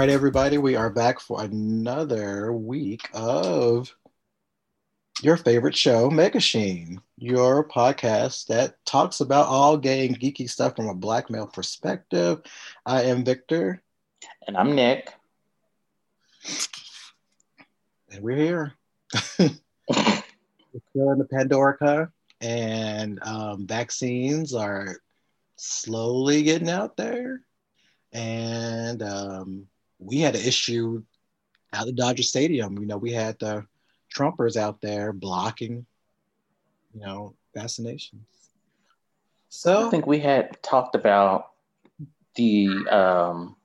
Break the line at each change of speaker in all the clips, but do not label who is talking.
right, everybody, we are back for another week of your favorite show, Megashine, your podcast that talks about all gay and geeky stuff from a black male perspective. I am Victor.
And I'm Nick.
And we're here. we're still in the Pandorica, and um, vaccines are slowly getting out there. And um, we had an issue at the Dodger Stadium. You know, we had the Trumpers out there blocking, you know, vaccinations.
So I think we had talked about the um,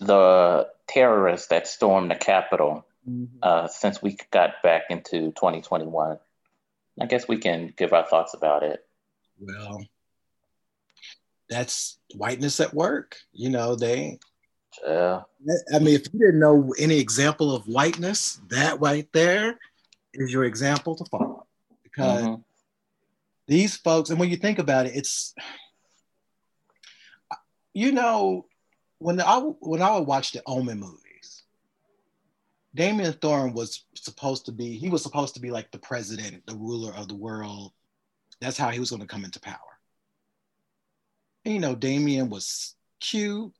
the terrorists that stormed the Capitol mm-hmm. uh, since we got back into 2021. I guess we can give our thoughts about it.
Well, that's whiteness at work. You know, they. Yeah. I mean, if you didn't know any example of whiteness, that right there is your example to follow. Because mm-hmm. these folks, and when you think about it, it's, you know, when I when I would watch the Omen movies, Damien Thorn was supposed to be he was supposed to be like the president, the ruler of the world. That's how he was going to come into power. And, you know, Damien was cute,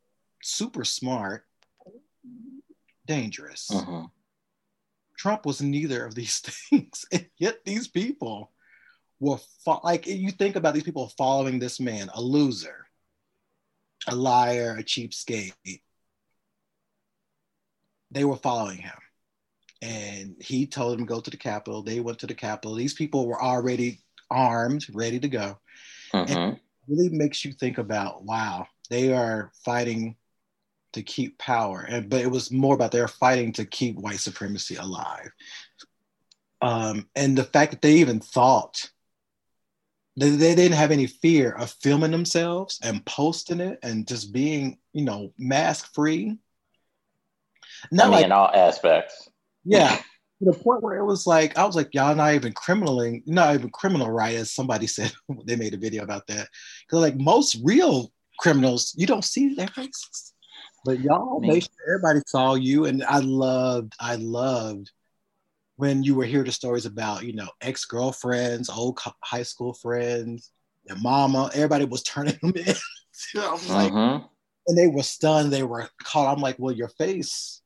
super smart, dangerous. Uh-huh. Trump was neither of these things, and yet these people were fo- like you think about these people following this man, a loser, a liar, a cheapskate. They were following him. And he told them to go to the Capitol. They went to the Capitol. These people were already armed, ready to go. Uh-huh. really makes you think about wow, they are fighting to keep power. And but it was more about they're fighting to keep white supremacy alive. Um, and the fact that they even thought they, they didn't have any fear of filming themselves and posting it and just being, you know, mask free.
Not I mean, like, in all aspects.
Yeah. to the point where it was like, I was like, y'all not even criminaling, not even criminal right, as somebody said, they made a video about that. Because like most real criminals, you don't see their faces. But y'all made sure everybody saw you. And I loved, I loved when you were hearing the stories about, you know, ex girlfriends, old high school friends, their mama, everybody was turning them in. I was like, mm-hmm. and they were stunned. They were caught. I'm like, well, your face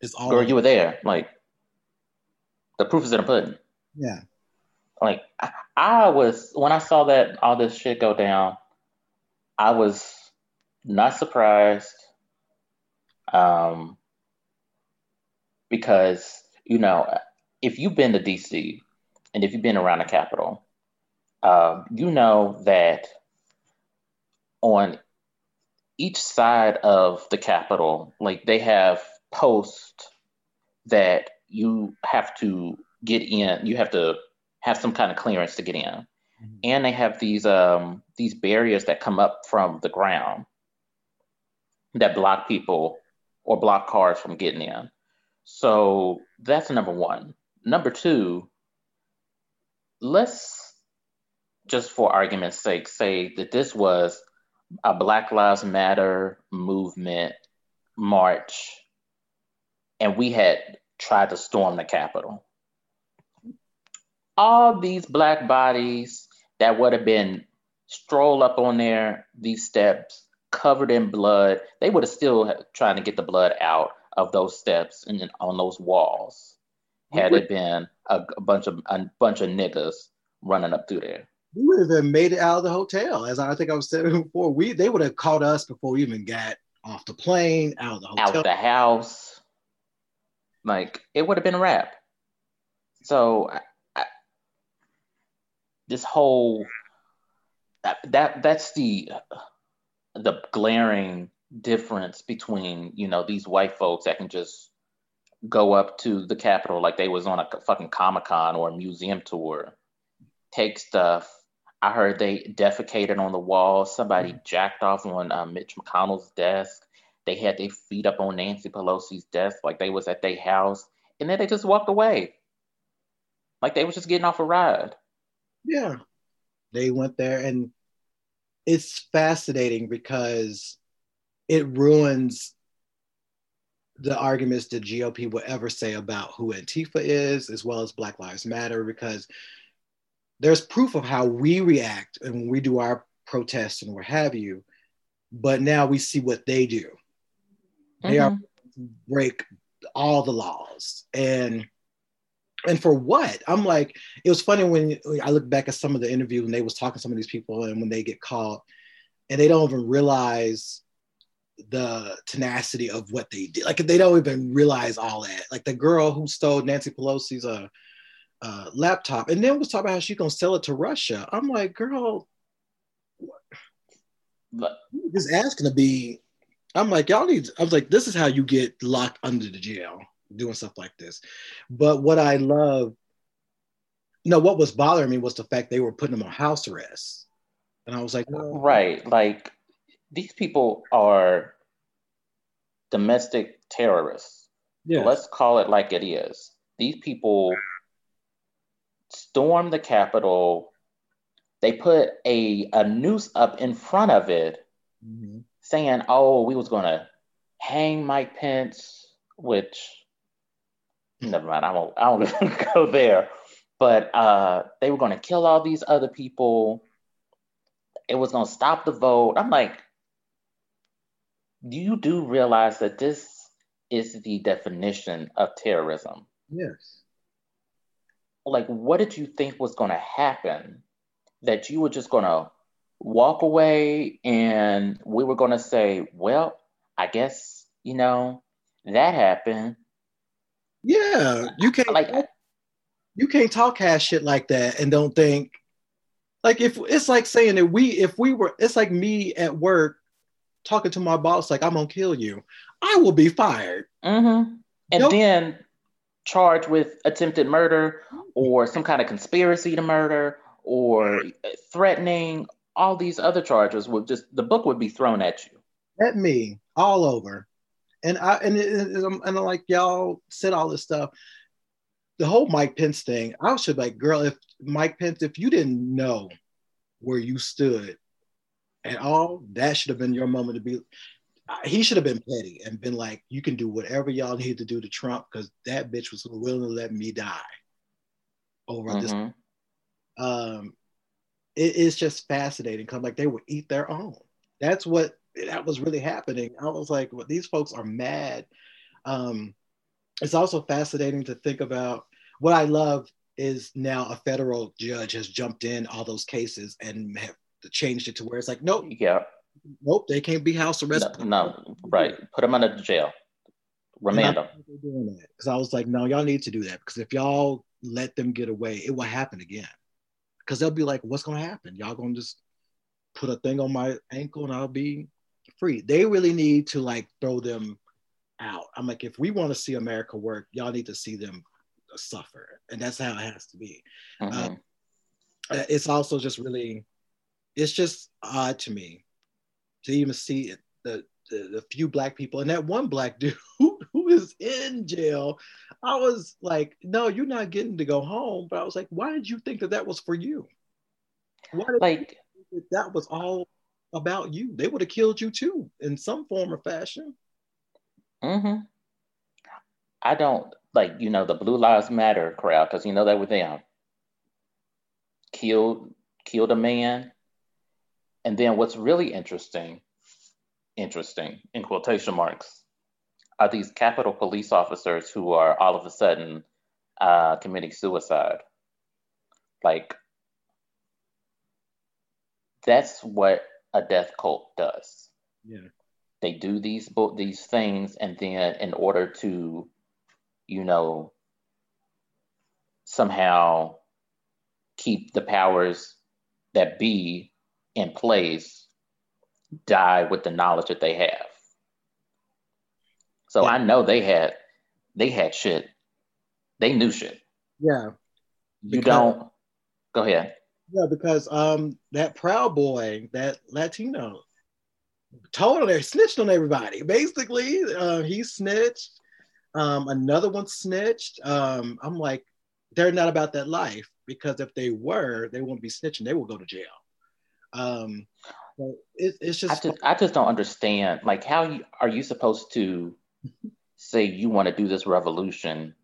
is all.
Girl, you were there. Like, the proof is in the pudding.
Yeah.
Like, I, I was, when I saw that all this shit go down, I was not surprised. Um, because you know, if you've been to DC and if you've been around the Capitol, uh, you know that on each side of the Capitol, like they have posts that you have to get in. You have to have some kind of clearance to get in, mm-hmm. and they have these um, these barriers that come up from the ground that block people or block cars from getting in. So that's number one. Number two, let's just for argument's sake say that this was a Black Lives Matter movement march and we had tried to storm the Capitol. All these black bodies that would have been stroll up on there, these steps covered in blood, they would have still trying to get the blood out of those steps and on those walls had it been a, a, bunch of a bunch of niggas running up through there.
We would have made it out of the hotel, as I think I was saying before. We they would have caught us before we even got off the plane, out of the hotel,
out the house. Like it would have been a wrap. So I, I, this whole that, that that's the the glaring difference between you know these white folks that can just go up to the Capitol like they was on a fucking Comic Con or a museum tour, take stuff. I heard they defecated on the wall. Somebody mm-hmm. jacked off on uh, Mitch McConnell's desk. They had their feet up on Nancy Pelosi's desk like they was at their house, and then they just walked away, like they was just getting off a ride.
Yeah, they went there, and it's fascinating because it ruins the arguments the GOP will ever say about who Antifa is, as well as Black Lives Matter, because there's proof of how we react and when we do our protests and what have you. But now we see what they do. Mm-hmm. They are mm-hmm. break all the laws. And and for what? I'm like, it was funny when I look back at some of the interviews and they was talking to some of these people and when they get caught and they don't even realize the tenacity of what they did. Like they don't even realize all that. Like the girl who stole Nancy Pelosi's uh, uh, laptop and then was talking about how she's gonna sell it to Russia. I'm like, girl, but, just asking to be. I'm like, y'all need. I was like, this is how you get locked under the jail doing stuff like this. But what I love, no, what was bothering me was the fact they were putting them on house arrest, and I was like,
right, like these people are domestic terrorists. Yeah. Let's call it like it is. These people stormed the Capitol. They put a, a noose up in front of it mm-hmm. saying, oh, we was going to hang Mike Pence, which, never mind, I won't, I won't go there. But uh, they were going to kill all these other people. It was going to stop the vote. I'm like, you do realize that this is the definition of terrorism.
Yes.
Like, what did you think was going to happen? That you were just going to walk away and we were going to say, well, I guess, you know, that happened.
Yeah. You can't, like, you can't talk cash shit like that and don't think, like, if it's like saying that we, if we were, it's like me at work talking to my boss like I'm gonna kill you, I will be fired.
Mm-hmm. And then charged with attempted murder or some kind of conspiracy to murder or threatening. All these other charges would just the book would be thrown at you.
At me, all over. And I and it, and I'm like y'all said all this stuff. The whole Mike Pence thing, I was just like, girl, if Mike Pence, if you didn't know where you stood at all, that should have been your moment to be. He should have been petty and been like, "You can do whatever y'all need to do to Trump because that bitch was willing to let me die over mm-hmm. this." Um, it's just fascinating because like they would eat their own. That's what that was really happening. I was like, well, these folks are mad. Um, it's also fascinating to think about. What I love is now a federal judge has jumped in all those cases and have changed it to where it's like, nope,
yeah,
nope, they can't be house arrest.
No, no right. Put them under jail. Remand them.
Because I was like, no, y'all need to do that because if y'all let them get away, it will happen again. Because they'll be like, what's going to happen? Y'all going to just put a thing on my ankle and I'll be free. They really need to like throw them out. I'm like, if we want to see America work, y'all need to see them suffer, and that's how it has to be. Mm-hmm. Uh, it's also just really it's just odd to me to even see it, the, the, the few black people and that one black dude who, who is in jail. I was like, no, you're not getting to go home. But I was like, why did you think that that was for you?
Why did like
that, that was all about you? They would have killed you too in some form or fashion.
Mm-hmm. I don't like you know the Blue Lives Matter crowd because you know that with them killed killed a man and then what's really interesting, interesting in quotation marks, are these Capitol police officers who are all of a sudden uh, committing suicide. Like, that's what a death cult does.
Yeah.
They do these these things, and then in order to, you know, somehow keep the powers that be in place die with the knowledge that they have. So yeah. I know they had they had shit. They knew shit.
Yeah.
You don't go ahead.
Yeah, because um that proud boy, that Latino, told on snitched on everybody. Basically, uh, he snitched. Um, another one snitched. Um, I'm like, they're not about that life because if they were, they wouldn't be snitching. They will go to jail. Um, But it, it's just
I just I just don't understand. Like, how you, are you supposed to say you want to do this revolution?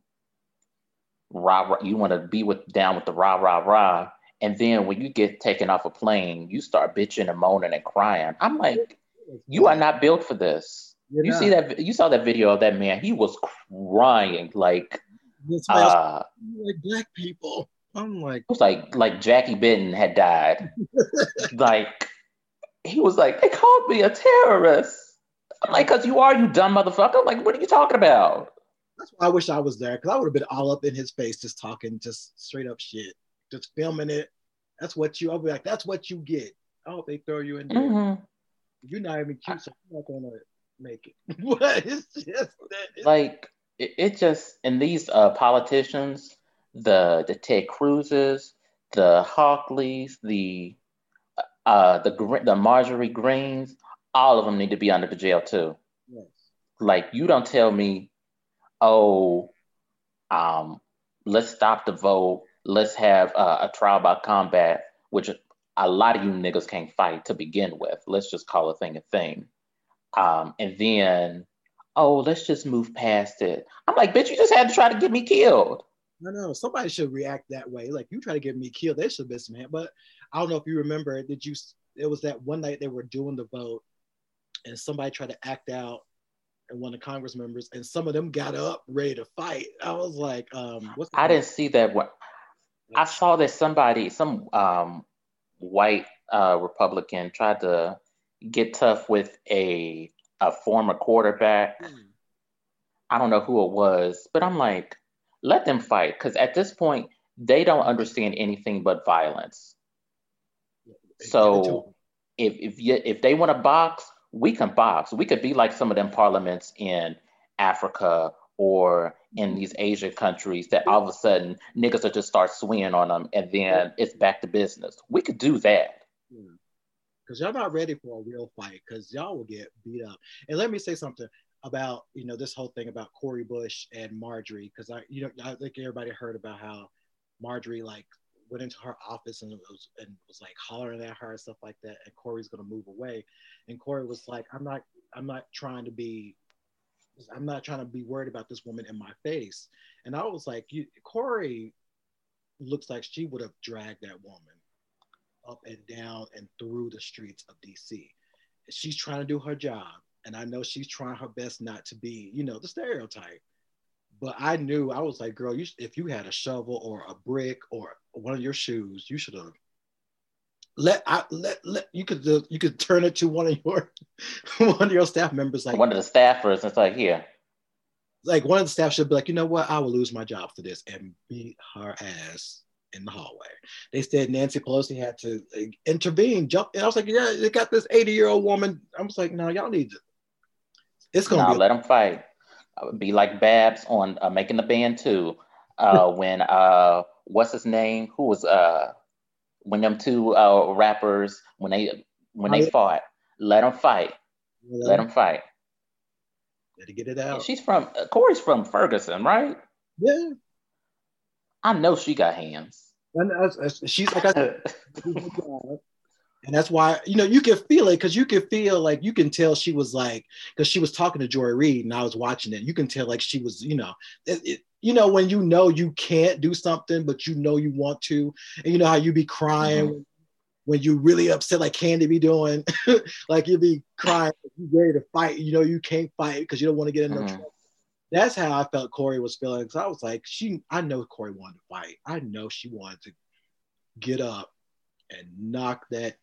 Rah, rah you want to be with down with the rah rah rah, and then when you get taken off a plane, you start bitching and moaning and crying. I'm like, you are not built for this. You're you not. see that? You saw that video of that man. He was crying like,
uh, like black people. I'm like, it
was like like Jackie Benton had died. like he was like, they called me a terrorist. I'm like, cause you are, you dumb motherfucker. I'm like, what are you talking about?
That's why I wish I was there, cause I would have been all up in his face, just talking, just straight up shit, just filming it. That's what you. I'll be like, that's what you get. Oh, they throw you in there. Mm-hmm. You're not even cute, so you're not gonna make it. but it's just
it's, like it, it, just and these uh, politicians, the the Ted Cruzes, the Hochulis, the uh, the the Marjorie Greenes, all of them need to be under the jail too. Yes. Like you don't tell me, oh, um, let's stop the vote. Let's have uh, a trial by combat, which a lot of you niggas can't fight to begin with. Let's just call a thing a thing. Um, and then, oh, let's just move past it. I'm like, bitch, you just had to try to get me killed.
No, no, somebody should react that way. Like you try to get me killed, they should be some hand. But I don't know if you remember, did you? It was that one night they were doing the vote, and somebody tried to act out, and one of the Congress members, and some of them got up ready to fight. I was like, um, what's
I didn't see that. What I saw that somebody, some um, white uh, Republican, tried to get tough with a a former quarterback. Mm. I don't know who it was, but I'm like, let them fight because at this point they don't understand anything but violence. So if if you, if they want to box, we can box. We could be like some of them parliaments in Africa or in mm-hmm. these Asia countries that all of a sudden niggas are just start swinging on them and then it's back to business. We could do that.
Because y'all not ready for a real fight because y'all will get beat up. And let me say something about, you know, this whole thing about Cori Bush and Marjorie, because I, you know, I think everybody heard about how Marjorie like went into her office and was and was like hollering at her and stuff like that. And Cori's gonna move away, and Cori was like, "I'm not, I'm not trying to be, I'm not trying to be worried about this woman in my face." And I was like, you, "Cori looks like she would have dragged that woman up and down and through the streets of DC. She's trying to do her job, and I know she's trying her best not to be, you know, the stereotype." But I knew I was like, girl, you, if you had a shovel or a brick or one of your shoes, you should have let I let let you could uh, you could turn it to one of your one of your staff members like
one of the staffers. It's like here.
Like one of the staff should be like, you know what, I will lose my job for this and beat her ass in the hallway. They said Nancy Pelosi had to intervene, jump. And I was like, yeah, they got this 80 year old woman. I was like, no, y'all need to.
It's gonna be let them fight. I would be like Babs on uh, making the band too. Uh, when uh, what's his name? Who was uh when them two uh rappers when they when they fought, let them fight. Let them fight.
To get it out.
And she's from Cori's from Ferguson, right?
Yeah.
I know she got hands.
And she's like I said, and that's why you know you can feel it because you can feel like you can tell she was like because she was talking to Joy Reid and I was watching it. You can tell like she was you know it, it, you know when you know you can't do something but you know you want to and you know how you be crying mm-hmm. when you really upset like Kandi be doing like you be crying you ready to fight you know you can't fight because you don't want to get in no mm-hmm. trouble. That's how I felt Cori was feeling because I was like she I know Cori wanted to fight. I know she wanted to get up and knock that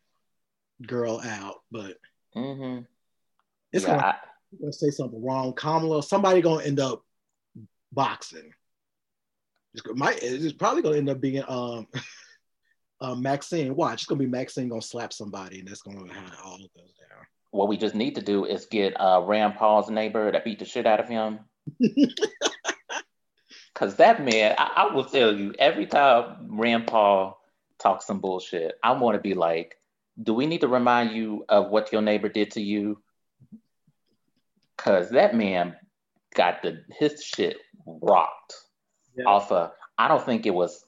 girl out, but mm-hmm. it's yeah, gonna, I, gonna say something wrong. Kamala, somebody gonna end up boxing. It's, might, it's probably gonna end up being um, uh, Maxine. Watch, it's gonna be Maxine gonna slap somebody, and that's gonna it all goes down.
What we just need to do is get uh, Rand Paul's neighbor that beat the shit out of him. Cause that man, I, I will tell you, every time Rand Paul talks some bullshit, I want to be like, do we need to remind you of what your neighbor did to you? Cause that man got the his shit rocked yeah. off of. I don't think it was.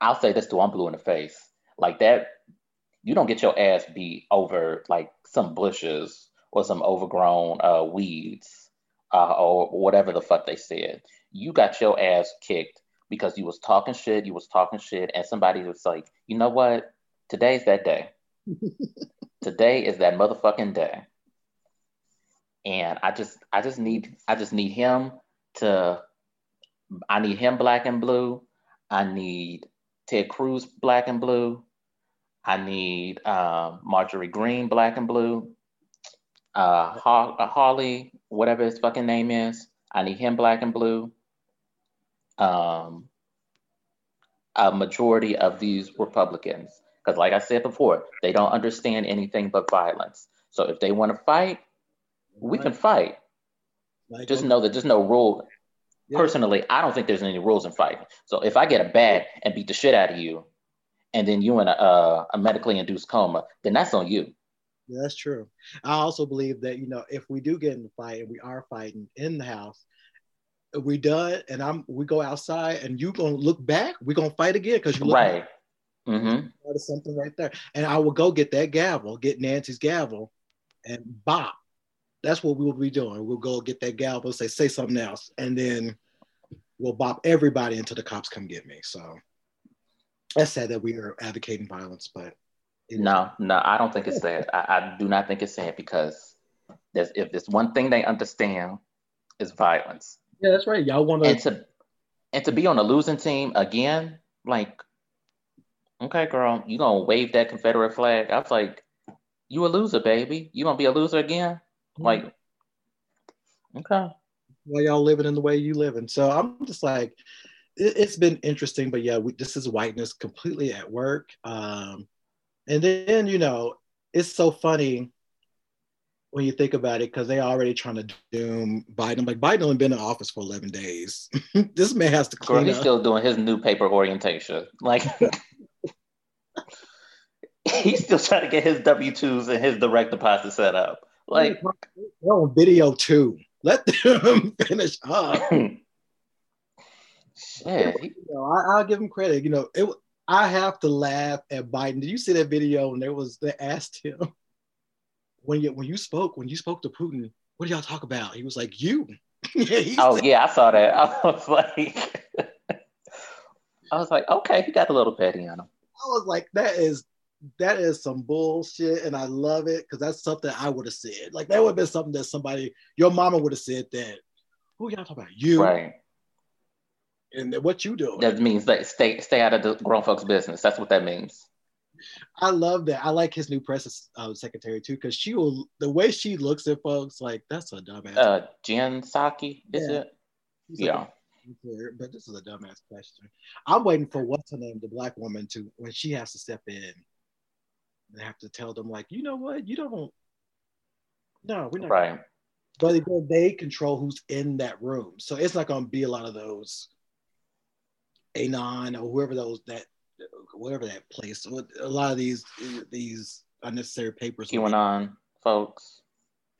I'll say this to I'm blue in the face like that. you don't get your ass beat over like some bushes or some overgrown uh, weeds uh, or whatever the fuck they said. You got your ass kicked because you was talking shit, you was talking shit, and somebody was like, you know what? Today's that day. Today is that motherfucking day. And I just I just need I just need him to I need him black and blue. I need Ted Cruz black and blue. I need uh, Marjorie Greene black and blue. Uh, uh, Hawley, whatever his fucking name is, I need him black and blue. Um, a majority of these Republicans, because like I said before, they don't understand anything but violence. So if they want to fight, we can fight. Like, just know that there's no rule. Yeah. Personally, I don't think there's any rules in fighting. So if I get a bat and beat the shit out of you, and then you in a, a medically induced coma, then that's on you.
Yeah, that's true. I also believe that you know if we do get in the fight and we are fighting in the house, we done and I'm we go outside and you gonna look back, we gonna fight again because you look
right. Mm-hmm.
something right there, and I will go get that gavel, get Nancy's gavel, and bop. That's what we will be doing. We'll go get that gavel, say say something else, and then we'll bop everybody until the cops come get me. So that's sad that we are advocating violence, but
no, no, I don't think it's sad. I, I do not think it's sad because there's if there's one thing they understand is violence.
Yeah, that's right. Y'all want
and to and to be on a losing team again, like, okay, girl, you gonna wave that Confederate flag? I was like, you a loser, baby. You gonna be a loser again? Mm-hmm. Like, okay.
Well, y'all living in the way you living. So I'm just like, it, has been interesting, but yeah, we, this is whiteness completely at work. Um, and then, you know, it's so funny when you think about it because they already trying to doom Biden. Like Biden only been in office for 11 days. this man has to clean Girl,
he's
up.
still doing his new paper orientation. Like he's still trying to get his W-2s and his direct deposit set up. Like
on video too. Let them finish up.
Shit.
You know, I, will give him credit. You know, it I have to laugh at Biden. Did you see that video? And there was they asked him when you when you spoke when you spoke to Putin, what do y'all talk about? He was like, "You."
oh said, yeah, I saw that. I was like, I was like, okay, he got a little petty on him.
I was like, that is that is some bullshit, and I love it because that's something I would have said. Like that would have been something that somebody, your mama would have said that. Who y'all talking about? You,
right?
and what you doing.
That means that stay stay out of the grown folks' business. That's what that means.
I love that. I like his new press uh, secretary too, because she will the way she looks at folks like that's a dumbass.
Uh, Jen Psaki, is yeah. it? yeah.
but this is a dumbass question. I'm waiting for what's her name, the black woman, to when she has to step in. They have to tell them like, you know what, you don't. No, we're not.
Right.
But they control who's in that room, so it's not going to be a lot of those Anon or whoever those that whatever that place. A lot of these these unnecessary papers.
QAnon folks.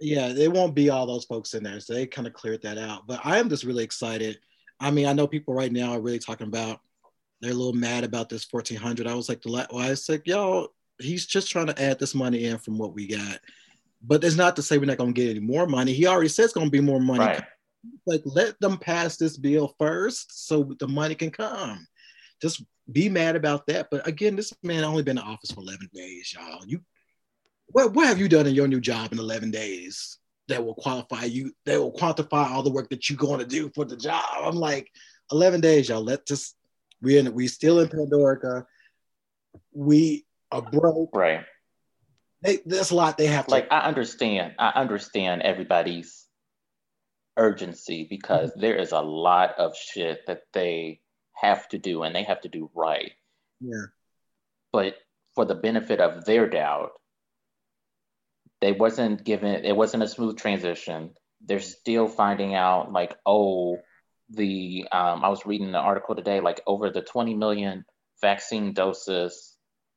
Yeah, they won't be all those folks in there, so they kind of cleared that out. But I am just really excited. I mean, I know people right now are really talking about they're a little mad about this 1400. I was like, the well, I was like, y'all, he's just trying to add this money in from what we got. But it's not to say we're not going to get any more money. He already says it's going to be more money
right
like let them pass this bill first so the money can come. Just be mad about that. But again, this man only been in office for 11 days, y'all. You what what have you done in your new job in 11 days that will qualify you, that will quantify all the work that you're going to do for the job? I'm like, 11 days, y'all. Let us we in we still in Pandora. We are broke.
Right.
They, there's a lot they have
to like I understand. I understand everybody's urgency because mm-hmm. there is a lot of shit that they have to do and they have to do right.
Yeah.
But for the benefit of their doubt, they wasn't given it wasn't a smooth transition. They're still finding out like, oh, the um, I was reading an article today, like over the 20 million vaccine doses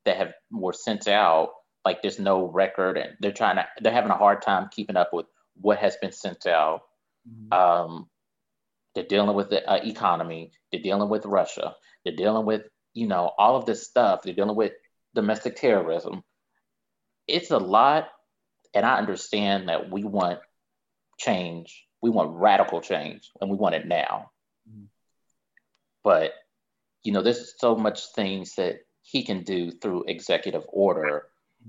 that have were sent out, like there's no record and they're trying to they're having a hard time keeping up with what has been sent out Mm-hmm. Um, they're dealing with the uh, economy. They're dealing with Russia. They're dealing with, you know, all of this stuff. They're dealing with domestic terrorism. it's a lot, and I understand that we want change. We want radical change, and we want it now. Mm-hmm. But you know, there's so much things that he can do through executive order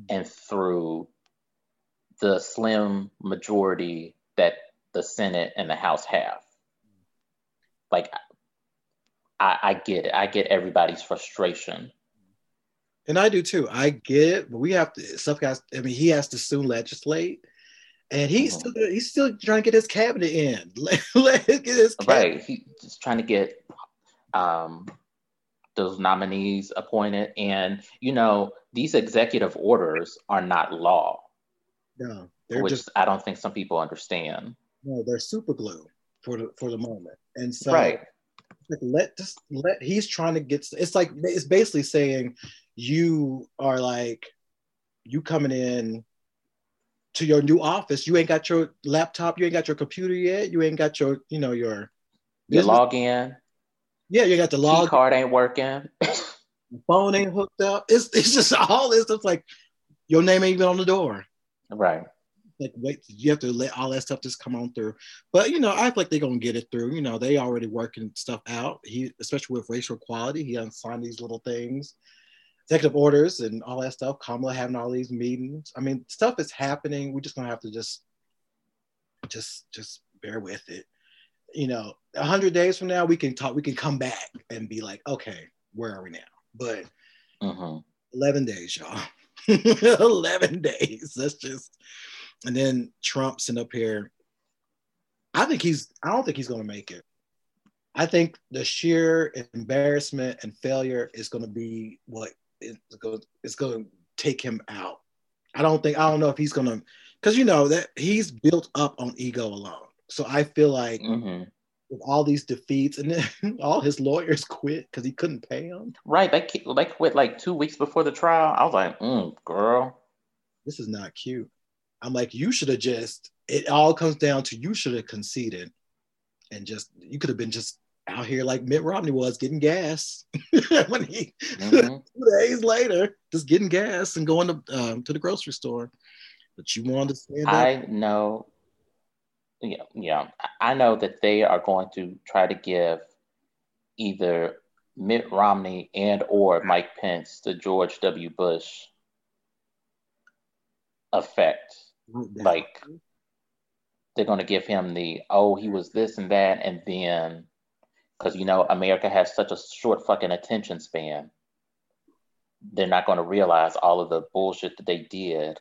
and through the slim majority that the Senate and the House have. Like, I, I get it. I get everybody's frustration.
And I do too. I get it, but we have to. Stuff guys. I mean, he has to soon legislate, and he's mm-hmm. still he's still trying to get his cabinet in. let, let get his
cabinet. right. He's trying to get um, those nominees appointed, and you know these executive orders are not law.
No,
they're which just, I don't think some people understand.
No, they're super glue for the for the moment, and so
right.
Like let just let he's trying to get. It's like it's basically saying you are like you coming in to your new office. You ain't got your laptop. You ain't got your computer yet. You ain't got your you know your
your login.
Yeah, you got the log
Key card ain't working.
phone ain't hooked up. It's it's just all this stuff like your name ain't even on the door.
Right.
Like wait, you have to let all that stuff just come on through. But you know, I feel like they're gonna get it through. You know, they already working stuff out. He especially with racial equality, he unsigned these little things, executive orders and all that stuff. Kamala having all these meetings. I mean, stuff is happening. We're just gonna have to just just just bear with it. You know, hundred days from now, we can talk, we can come back and be like, okay, where are we now? But
uh-huh.
11 days, y'all. 11 days. That's just, and then Trump sent up here. I think he's, I don't think he's going to make it. I think the sheer embarrassment and failure is going to be what is going, is going to take him out. I don't think, I don't know if he's going to, because you know that he's built up on ego alone. So I feel like
mm-hmm
with all these defeats, and then all his lawyers quit because he couldn't pay them.
Right, they they quit like two weeks before the trial. I was like, mm, girl,
this is not cute. I'm like, you should have just. It all comes down to you should have conceded, and just you could have been just out here like Mitt Romney was getting gas when he mm-hmm. two days later just getting gas and going to um, to the grocery store. But you wanted to stand
I up. know yeah, yeah, I know that they are going to try to give either Mitt Romney and or Mike Pence the George W. Bush effect. Like they're going to give him the oh he was this and that and then because you know America has such a short fucking attention span. They're not going to realize all of the bullshit that they did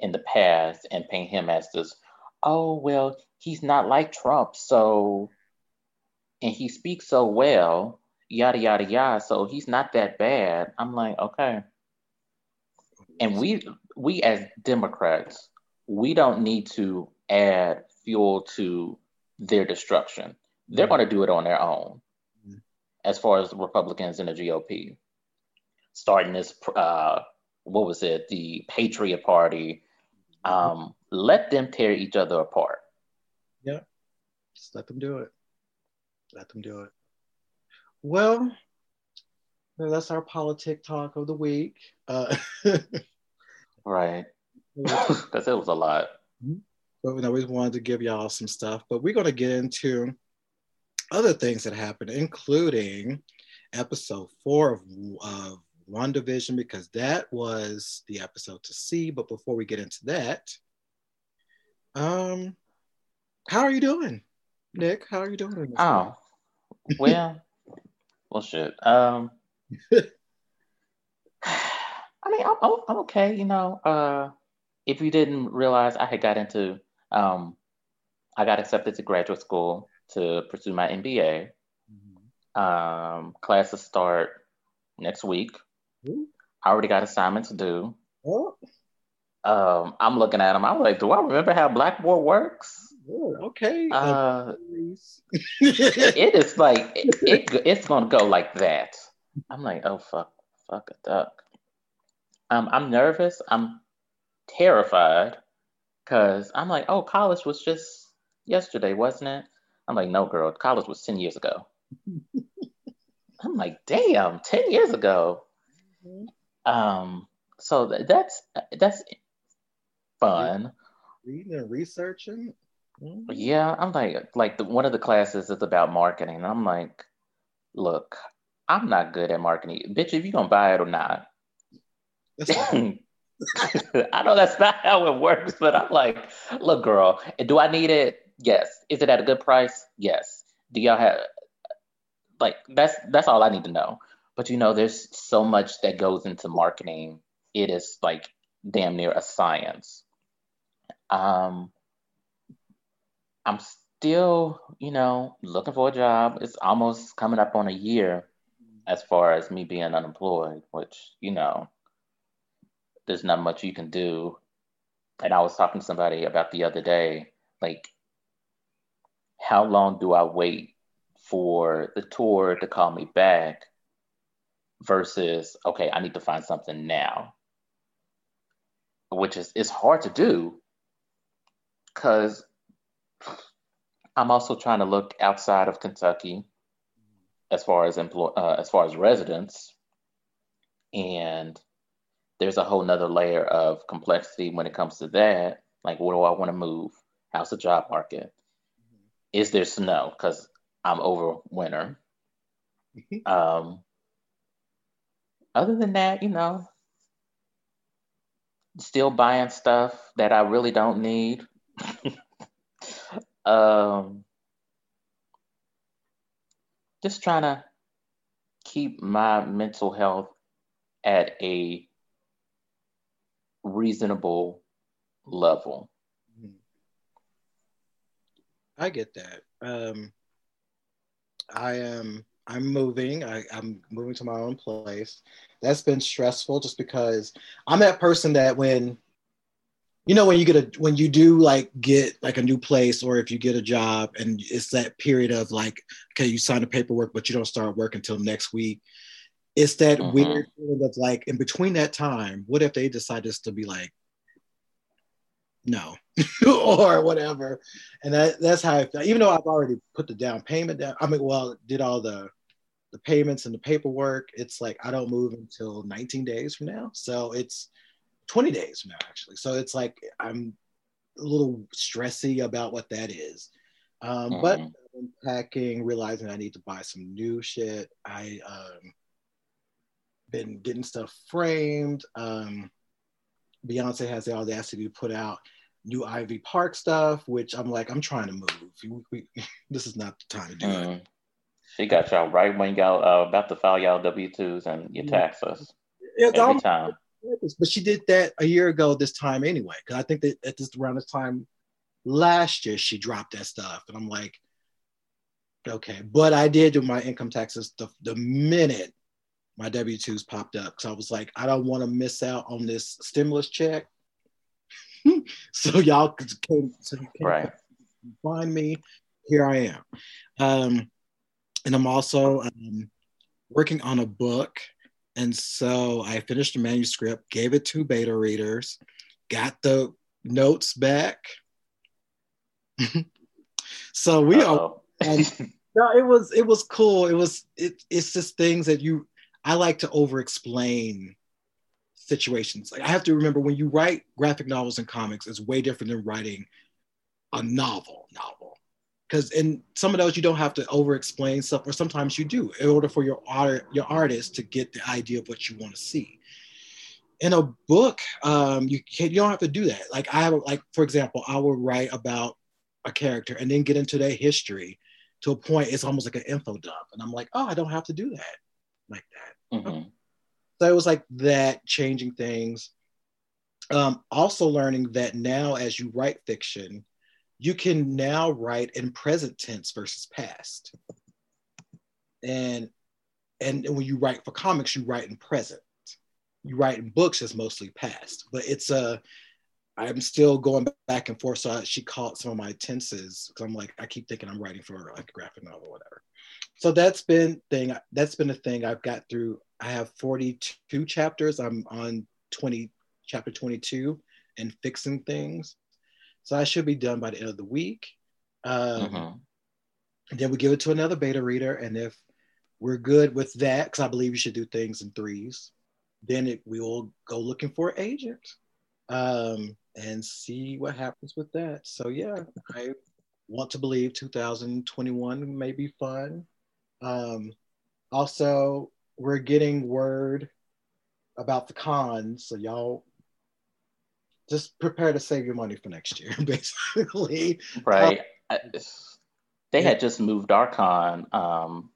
in the past and paint him as this oh, well, he's not like Trump. So, and he speaks so well, yada, yada, yada. So he's not that bad. I'm like, okay. And we, we as Democrats, we don't need to add fuel to their destruction. They're going to do it on their own, mm-hmm. as far as the Republicans and the GOP. Starting this, uh, what was it, the Patriot Party, um, let them tear each other apart.
Yeah, just let them do it. Let them do it. Well, that's our politic talk of the week. Uh,
right. Because it was a lot.
Mm-hmm. But we always wanted to give y'all some stuff. But we're going to get into other things that happened, including episode four of, of WandaVision because that was the episode to see. But before we get into that, um, how are you doing, Nick? How are you doing?
Oh, well, well, shit. Um, I mean, I'm, I'm okay. You know, uh, if you didn't realize, I had got into, um, I got accepted to graduate school to pursue my MBA. Mm-hmm. Um, classes start next week. I already got assignments to do. Oh. Um, I'm looking at him. I'm like, do I remember how Blackboard works?
Oh, okay.
Uh, it is like it, it, it's gonna go like that. I'm like, oh fuck, fuck a duck. Um, I'm nervous. I'm terrified because I'm like, oh, college was just yesterday, wasn't it? I'm like, no, girl, college was ten years ago. I'm like, damn, ten years ago. Mm-hmm. Um, so that's that's fun.
Reading and researching.
Mm-hmm. Yeah, I'm like like the, one of the classes is about marketing. I'm like, look, I'm not good at marketing, bitch. If you gonna buy it or not. I know that's not how it works, but I'm like, look, girl, do I need it? Yes. Is it at a good price? Yes. Do y'all have like that's that's all I need to know. But you know, there's so much that goes into marketing. It is like damn near a science. Um, I'm still, you know, looking for a job. It's almost coming up on a year as far as me being unemployed, which, you know, there's not much you can do. And I was talking to somebody about the other day, like, how long do I wait for the tour to call me back versus, okay, I need to find something now, which is it's hard to do because I'm also trying to look outside of Kentucky as far as employ uh, as far as residents, and there's a whole nother layer of complexity when it comes to that. Like, where do I want to move? How's the job market? Mm-hmm. Is there snow? Because I'm over winter. Mm-hmm. um, other than that, you know, still buying stuff that I really don't need. um, just trying to keep my mental health at a reasonable level. Mm-hmm.
I get that. Um, I am I'm moving. I, am moving to my own place. That's been stressful just because I'm that person that when you know when you get a when you do like get like a new place or if you get a job and it's that period of like okay you sign the paperwork but you don't start work until next week it's that mm-hmm. weird feeling of like in between that time what if they decide just to be like no or whatever. And that, that's how i feel even though i've already put the down payment down i mean well did all the the payments and the paperwork it's like i don't move until 19 days from now. So it's 20 days from now actually so it's like i'm a little stressy about what that is um, mm-hmm. but packing realizing i need to buy some new shit i um been getting stuff framed um Beyonce has the audacity to put out new Ivy Park stuff, which I'm like, I'm trying to move. We, we, this is not the time to do mm. it.
She got y'all right when y'all uh, about to file y'all W twos and your taxes
it's every time. But she did that a year ago this time anyway, because I think that at this around this time last year she dropped that stuff, and I'm like, okay. But I did do my income taxes the, the minute my W twos popped up, because I was like, I don't want to miss out on this stimulus check so y'all came, so you came
right.
find me. Here I am. Um, and I'm also um, working on a book. And so I finished the manuscript, gave it to beta readers, got the notes back. so we Uh-oh. are. no, it was it was cool. It was it, it's just things that you I like to over explain situations. Like I have to remember when you write graphic novels and comics, it's way different than writing a novel novel. Because in some of those you don't have to over explain stuff, or sometimes you do, in order for your art your artist to get the idea of what you want to see. In a book, um, you can you don't have to do that. Like I have like for example, I will write about a character and then get into their history to a point it's almost like an info dump. And I'm like, oh, I don't have to do that like that. Mm-hmm. So it was like that changing things um, also learning that now as you write fiction you can now write in present tense versus past. And and when you write for comics you write in present. You write in books as mostly past but it's a i'm still going back and forth. So I, she caught some of my tenses because i'm like i keep thinking i'm writing for like a graphic novel or whatever. So that's been thing that's been a thing i've got through. I have 42 chapters. I'm on 20, chapter 22 and fixing things. So I should be done by the end of the week. Um, mm-hmm. Then we give it to another beta reader. And if we're good with that, because I believe you should do things in threes, then it, we will go looking for an agent um, and see what happens with that. So yeah, I want to believe 2021 may be fun. Um, also, we're getting word about the cons, so y'all just prepare to save your money for next year, basically.
Right. Um, they had just moved our con um,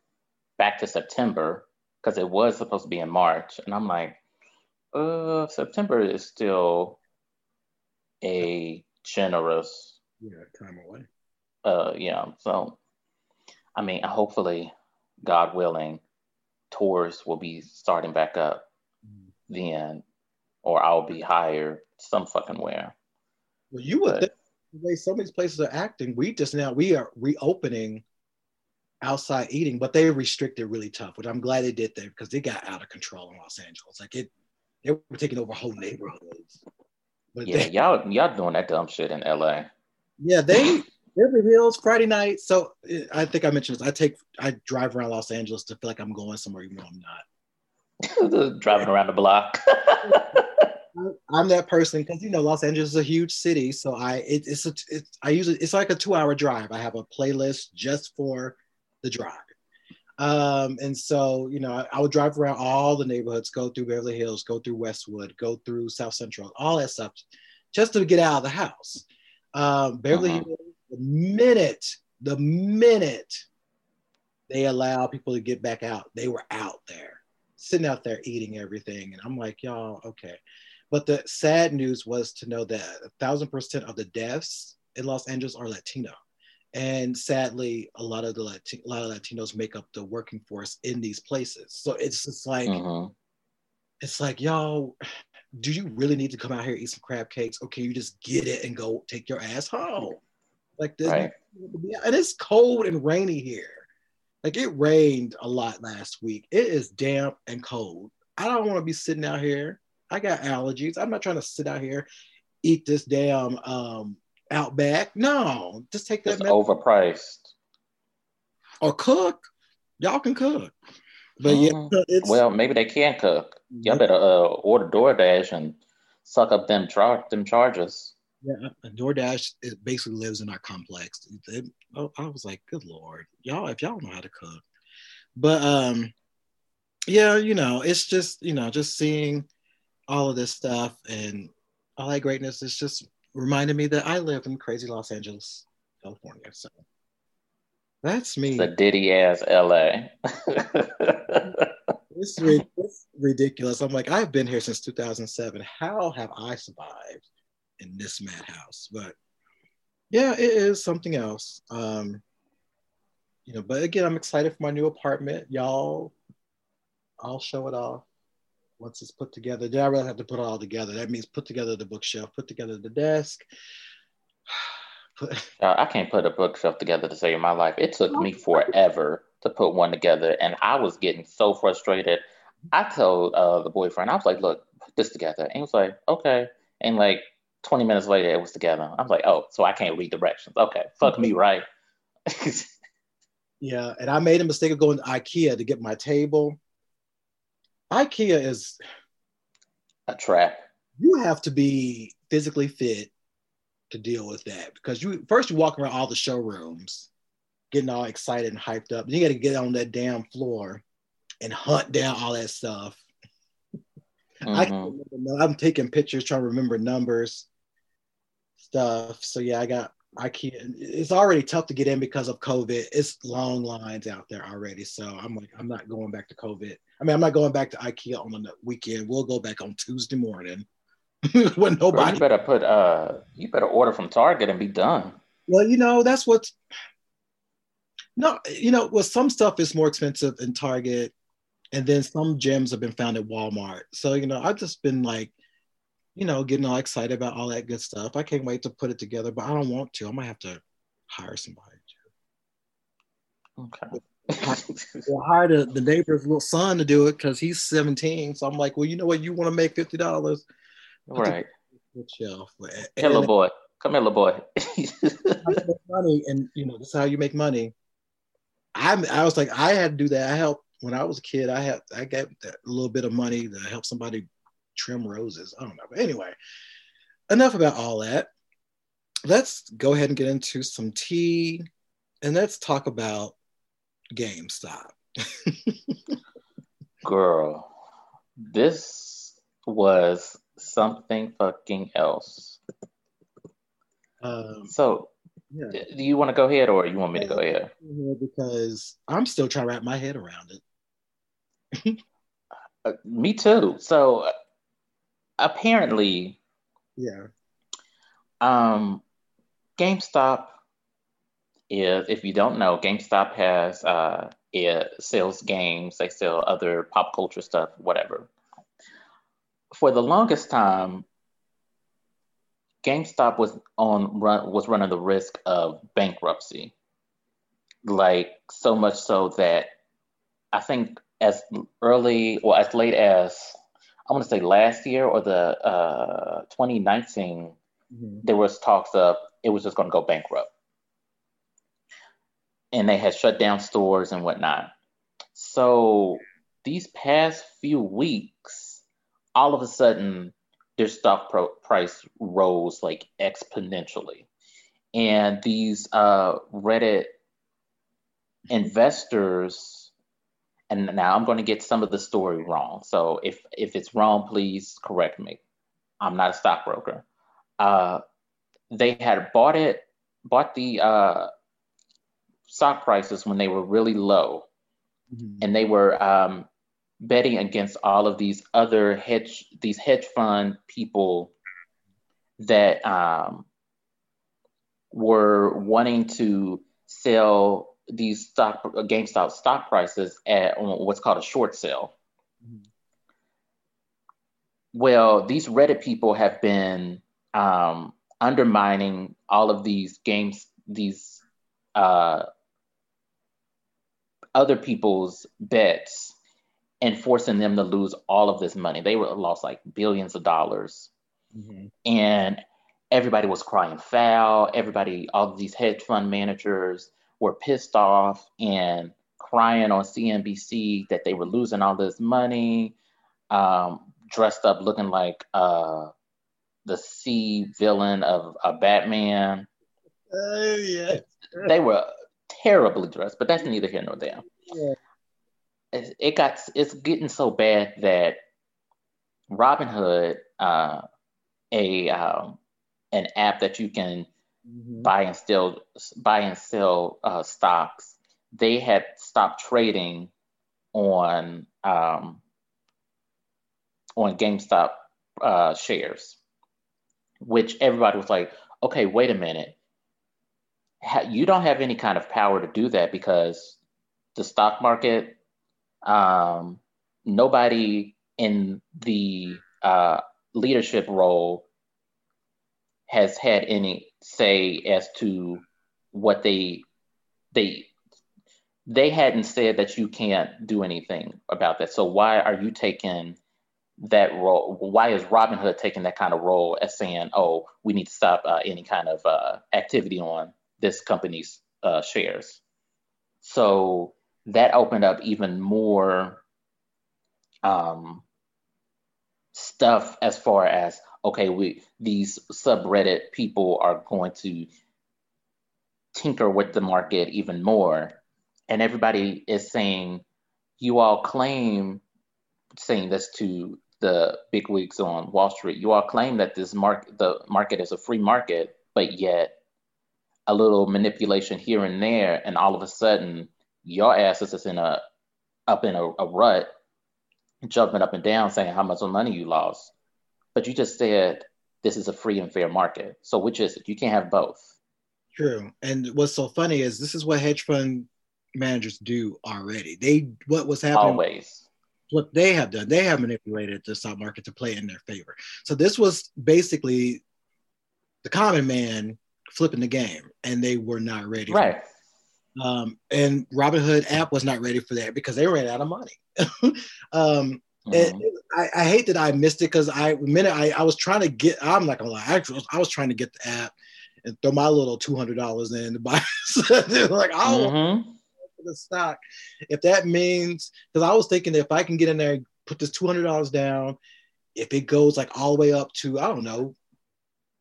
back to September because it was supposed to be in March, and I'm like, uh, September is still a generous
yeah time away.
Uh, yeah. So, I mean, hopefully, God willing, tours will be starting back up mm. then, or I'll be hired some fucking where.
Well, you would think the way some of these places are acting, we just now we are reopening outside eating, but they restricted really tough, which I'm glad they did that because they got out of control in Los Angeles. Like it, they were taking over whole neighborhoods.
But yeah, they, y'all y'all doing that dumb shit in LA.
Yeah, they Beverly Hills Friday night. So I think I mentioned this. I take I drive around Los Angeles to feel like I'm going somewhere even though I'm
not. Driving around the block.
I'm that person because you know Los Angeles is a huge city, so I it, it's a, it's I usually it's like a two hour drive. I have a playlist just for the drive, um, and so you know I, I, would drive around all the neighborhoods, go through Beverly Hills, go through Westwood, go through South Central, all that stuff, just to get out of the house. Um, Beverly uh-huh. Hills, the minute the minute they allow people to get back out, they were out there sitting out there eating everything, and I'm like, y'all, okay. But the sad news was to know that a thousand percent of the deaths in Los Angeles are Latino. And sadly, a lot of the Lati- a lot of Latinos make up the working force in these places. So it's just like, mm-hmm. it's like, y'all, do you really need to come out here eat some crab cakes, or can you just get it and go take your ass home? Like this, right. and it's cold and rainy here. Like it rained a lot last week. It is damp and cold. I don't want to be sitting out here I got allergies. I'm not trying to sit out here, eat this damn um, Outback. No, just take that.
It's overpriced.
Or cook. Y'all can cook. But mm. yeah,
it's well, maybe they can cook. Y'all better uh, order DoorDash and suck up them char- them charges.
Yeah, DoorDash it basically lives in our complex. It, oh, I was like, good lord, y'all, if y'all know how to cook. But um, yeah, you know, it's just you know, just seeing all of this stuff and all that greatness is just reminded me that I live in crazy Los Angeles, California. So that's me.
The Diddy ass LA.
it's, it's ridiculous. I'm like, I've been here since 2007. How have I survived in this madhouse? But yeah, it is something else. Um, you know, but again, I'm excited for my new apartment. Y'all, I'll show it off once it's put together. Then I really have to put it all together. That means put together the bookshelf, put together the desk.
I can't put a bookshelf together to save my life. It took me forever to put one together, and I was getting so frustrated. I told uh, the boyfriend, I was like, "Look, put this together," and he was like, "Okay." And like 20 minutes later, it was together. I was like, "Oh, so I can't read directions? Okay, fuck me, right?"
yeah, and I made a mistake of going to IKEA to get my table IKEA is
a trap.
You have to be physically fit to deal with that because you first you walk around all the showrooms, getting all excited and hyped up. And you got to get on that damn floor and hunt down all that stuff. Mm-hmm. I am taking pictures, trying to remember numbers, stuff. So yeah, I got IKEA. It's already tough to get in because of COVID. It's long lines out there already. So I'm like, I'm not going back to COVID. I mean, I'm not going back to IKEA on the weekend. We'll go back on Tuesday morning
when nobody. Bro, you better put uh, you better order from Target and be done.
Well, you know that's what's. No, you know, well, some stuff is more expensive in Target, and then some gems have been found at Walmart. So you know, I've just been like, you know, getting all excited about all that good stuff. I can't wait to put it together, but I don't want to. I might have to hire somebody
to. Okay
well, hired a, the neighbor's little son to do it because he's 17. So I'm like, well, you know what? You want to make fifty dollars,
right? Shelf. Hello, boy. Come here, little boy.
money, and you know, this is how you make money. I I was like, I had to do that. I helped when I was a kid, I had I got a little bit of money to help somebody trim roses. I don't know. But anyway, enough about all that. Let's go ahead and get into some tea and let's talk about GameStop.
Girl, this was something fucking else. Um, so, yeah. do you want to go ahead or you want me to go ahead?
Because I'm still trying to wrap my head around
it. uh, me too. So, apparently,
yeah.
Um, GameStop is, if you don't know, GameStop has uh, it sells games, they sell other pop culture stuff, whatever. For the longest time, GameStop was on run was running the risk of bankruptcy. Like so much so that I think as early or as late as I want to say last year or the uh, 2019, mm-hmm. there was talks of it was just going to go bankrupt and they had shut down stores and whatnot. So these past few weeks, all of a sudden, their stock pro- price rose like exponentially. And these uh, Reddit investors, and now I'm going to get some of the story wrong. So if if it's wrong, please correct me. I'm not a stockbroker. Uh, they had bought it, bought the uh, stock prices when they were really low, mm-hmm. and they were um, betting against all of these other hedge these hedge fund people that um, were wanting to sell these stock GameStop stock prices at what's called a short sale. Mm-hmm. Well, these Reddit people have been um, undermining all of these games, these uh, other people's bets and forcing them to lose all of this money. They were lost like billions of dollars. Mm-hmm. And everybody was crying foul. Everybody, all of these hedge fund managers were pissed off and crying on CNBC that they were losing all this money, um, dressed up looking like uh, the C villain of a Batman.
Uh, yeah.
they were terribly dressed, but that's neither here nor there. Yeah. It, it got it's getting so bad that Robinhood, uh, a um, an app that you can mm-hmm. buy and still buy and sell uh, stocks, they had stopped trading on um, on GameStop uh, shares, which everybody was like, okay, wait a minute you don't have any kind of power to do that because the stock market, um, nobody in the uh, leadership role has had any say as to what they they they hadn't said that you can't do anything about that. So why are you taking that role? Why is Robinhood taking that kind of role as saying, "Oh, we need to stop uh, any kind of uh, activity on this company's uh, shares. So that opened up even more um, stuff as far as okay, we these subreddit people are going to tinker with the market even more, and everybody is saying you all claim saying this to the big wigs on Wall Street. You all claim that this market the market is a free market, but yet a little manipulation here and there, and all of a sudden your ass is in a up in a, a rut, jumping up and down, saying how much money you lost. But you just said this is a free and fair market. So which is it? You can't have both.
True. And what's so funny is this is what hedge fund managers do already. They what was happening
always
what they have done. They have manipulated the stock market to play in their favor. So this was basically the common man flipping the game, and they were not ready.
Right.
Um, and Robinhood app was not ready for that because they ran out of money. um, mm-hmm. and I, I, hate that I missed it because I minute I, I was trying to get I'm not gonna lie actually I was trying to get the app and throw my little two hundred dollars in to buy like oh mm-hmm. the stock. If that means, because I was thinking if I can get in there, and put this two hundred dollars down, if it goes like all the way up to I don't know,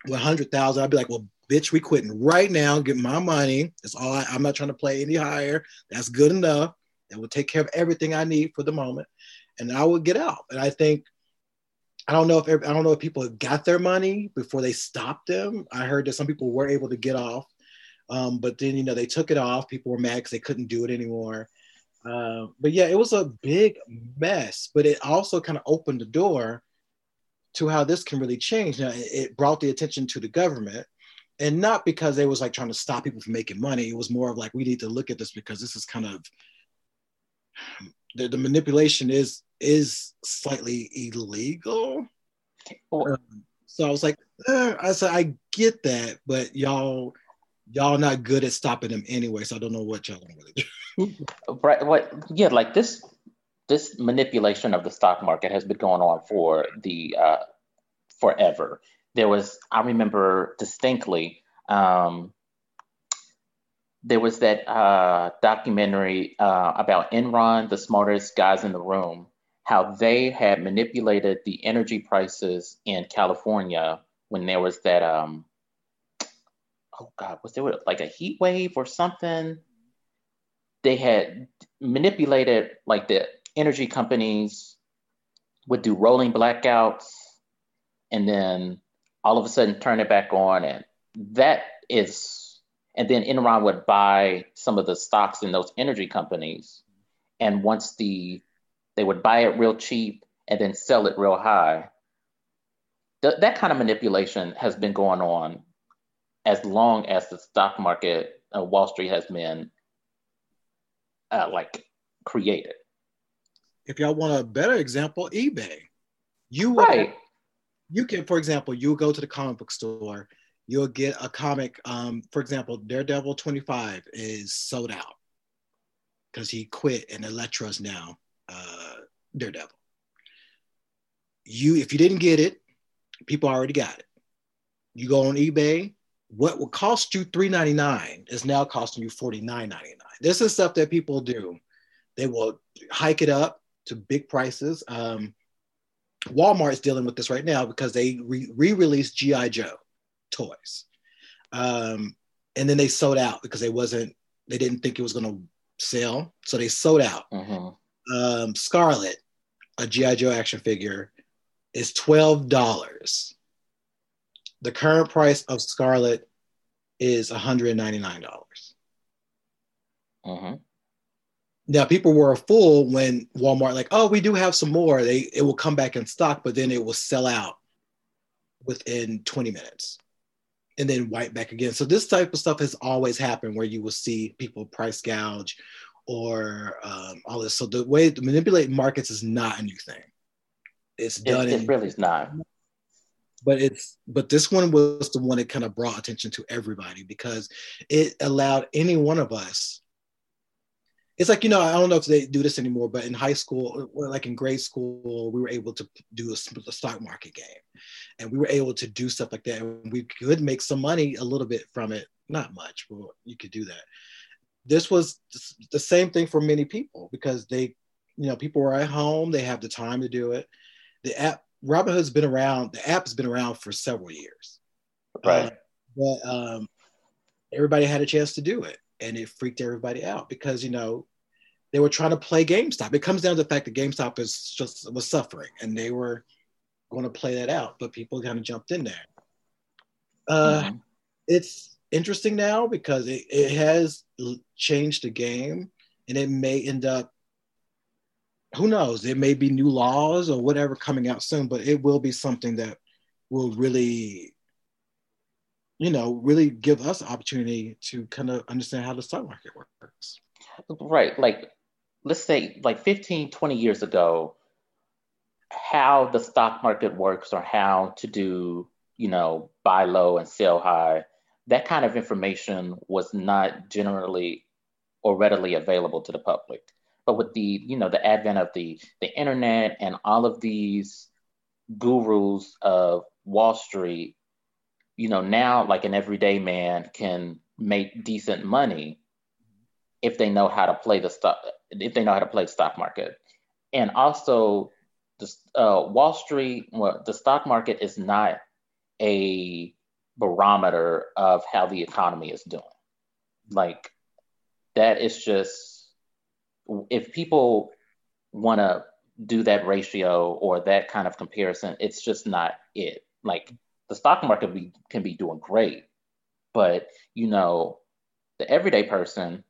one hundred thousand, I'd be like, well, bitch, we quitting right now. Get my money. That's all. I, I'm not trying to play any higher. That's good enough. That will take care of everything I need for the moment, and I would get out. And I think I don't know if I don't know if people got their money before they stopped them. I heard that some people were able to get off, um, but then you know they took it off. People were mad because they couldn't do it anymore. Uh, but yeah, it was a big mess. But it also kind of opened the door to how this can really change. Now it brought the attention to the government, and not because they was like trying to stop people from making money. It was more of like we need to look at this because this is kind of the, the manipulation is is slightly illegal. Um, so I was like, eh, I said, I get that, but y'all, y'all not good at stopping them anyway. So I don't know what y'all want to
do. right. What? Yeah. Like this, this manipulation of the stock market has been going on for the uh, forever. There was, I remember distinctly, um, there was that uh, documentary uh, about Enron, the smartest guys in the room, how they had manipulated the energy prices in California when there was that um oh god was there like a heat wave or something? They had manipulated like the energy companies would do rolling blackouts and then all of a sudden turn it back on and that is and then Enron would buy some of the stocks in those energy companies. And once the they would buy it real cheap and then sell it real high. Th- that kind of manipulation has been going on as long as the stock market, uh, Wall Street has been uh, like created.
If y'all want a better example, eBay. You right. you can, for example, you go to the comic book store, you'll get a comic. Um, for example, Daredevil 25 is sold out because he quit and Elektra's now uh, Daredevil. You, if you didn't get it, people already got it. You go on eBay, what would cost you $3.99 is now costing you $49.99. This is stuff that people do. They will hike it up to big prices. Um, Walmart's dealing with this right now because they re released G.I. Joe toys. Um, and then they sold out because they wasn't, they didn't think it was going to sell. So they sold out. Mm-hmm um, Scarlett, a GI Joe action figure, is twelve dollars. The current price of Scarlett is one hundred ninety nine dollars. Mm-hmm. Now people were a fool when Walmart like, oh, we do have some more. They it will come back in stock, but then it will sell out within twenty minutes and then wipe back again. So this type of stuff has always happened where you will see people price gouge or um, all this. So the way to manipulate markets is not a new thing. It's done.
It, it really is not.
But it's but this one was the one that kind of brought attention to everybody because it allowed any one of us. It's like you know I don't know if they do this anymore, but in high school, or like in grade school, we were able to do a, a stock market game, and we were able to do stuff like that, and we could make some money a little bit from it. Not much, but you could do that this was the same thing for many people because they, you know, people were at home, they have the time to do it. The app, Robinhood's been around, the app has been around for several years.
Right. Uh,
but um, everybody had a chance to do it and it freaked everybody out because, you know, they were trying to play GameStop. It comes down to the fact that GameStop is just was suffering and they were going to play that out, but people kind of jumped in there. Uh, mm-hmm. It's interesting now because it, it has changed the game and it may end up who knows there may be new laws or whatever coming out soon but it will be something that will really you know really give us opportunity to kind of understand how the stock market works.
Right like let's say like 15 20 years ago how the stock market works or how to do you know buy low and sell high that kind of information was not generally or readily available to the public. But with the, you know, the advent of the the internet and all of these gurus of Wall Street, you know, now like an everyday man can make decent money. if they know how to play the stock, if they know how to play stock market, and also the uh, Wall Street, well, the stock market is not a barometer of how the economy is doing. Like that is just if people want to do that ratio or that kind of comparison, it's just not it. Like the stock market be, can be doing great, but you know, the everyday person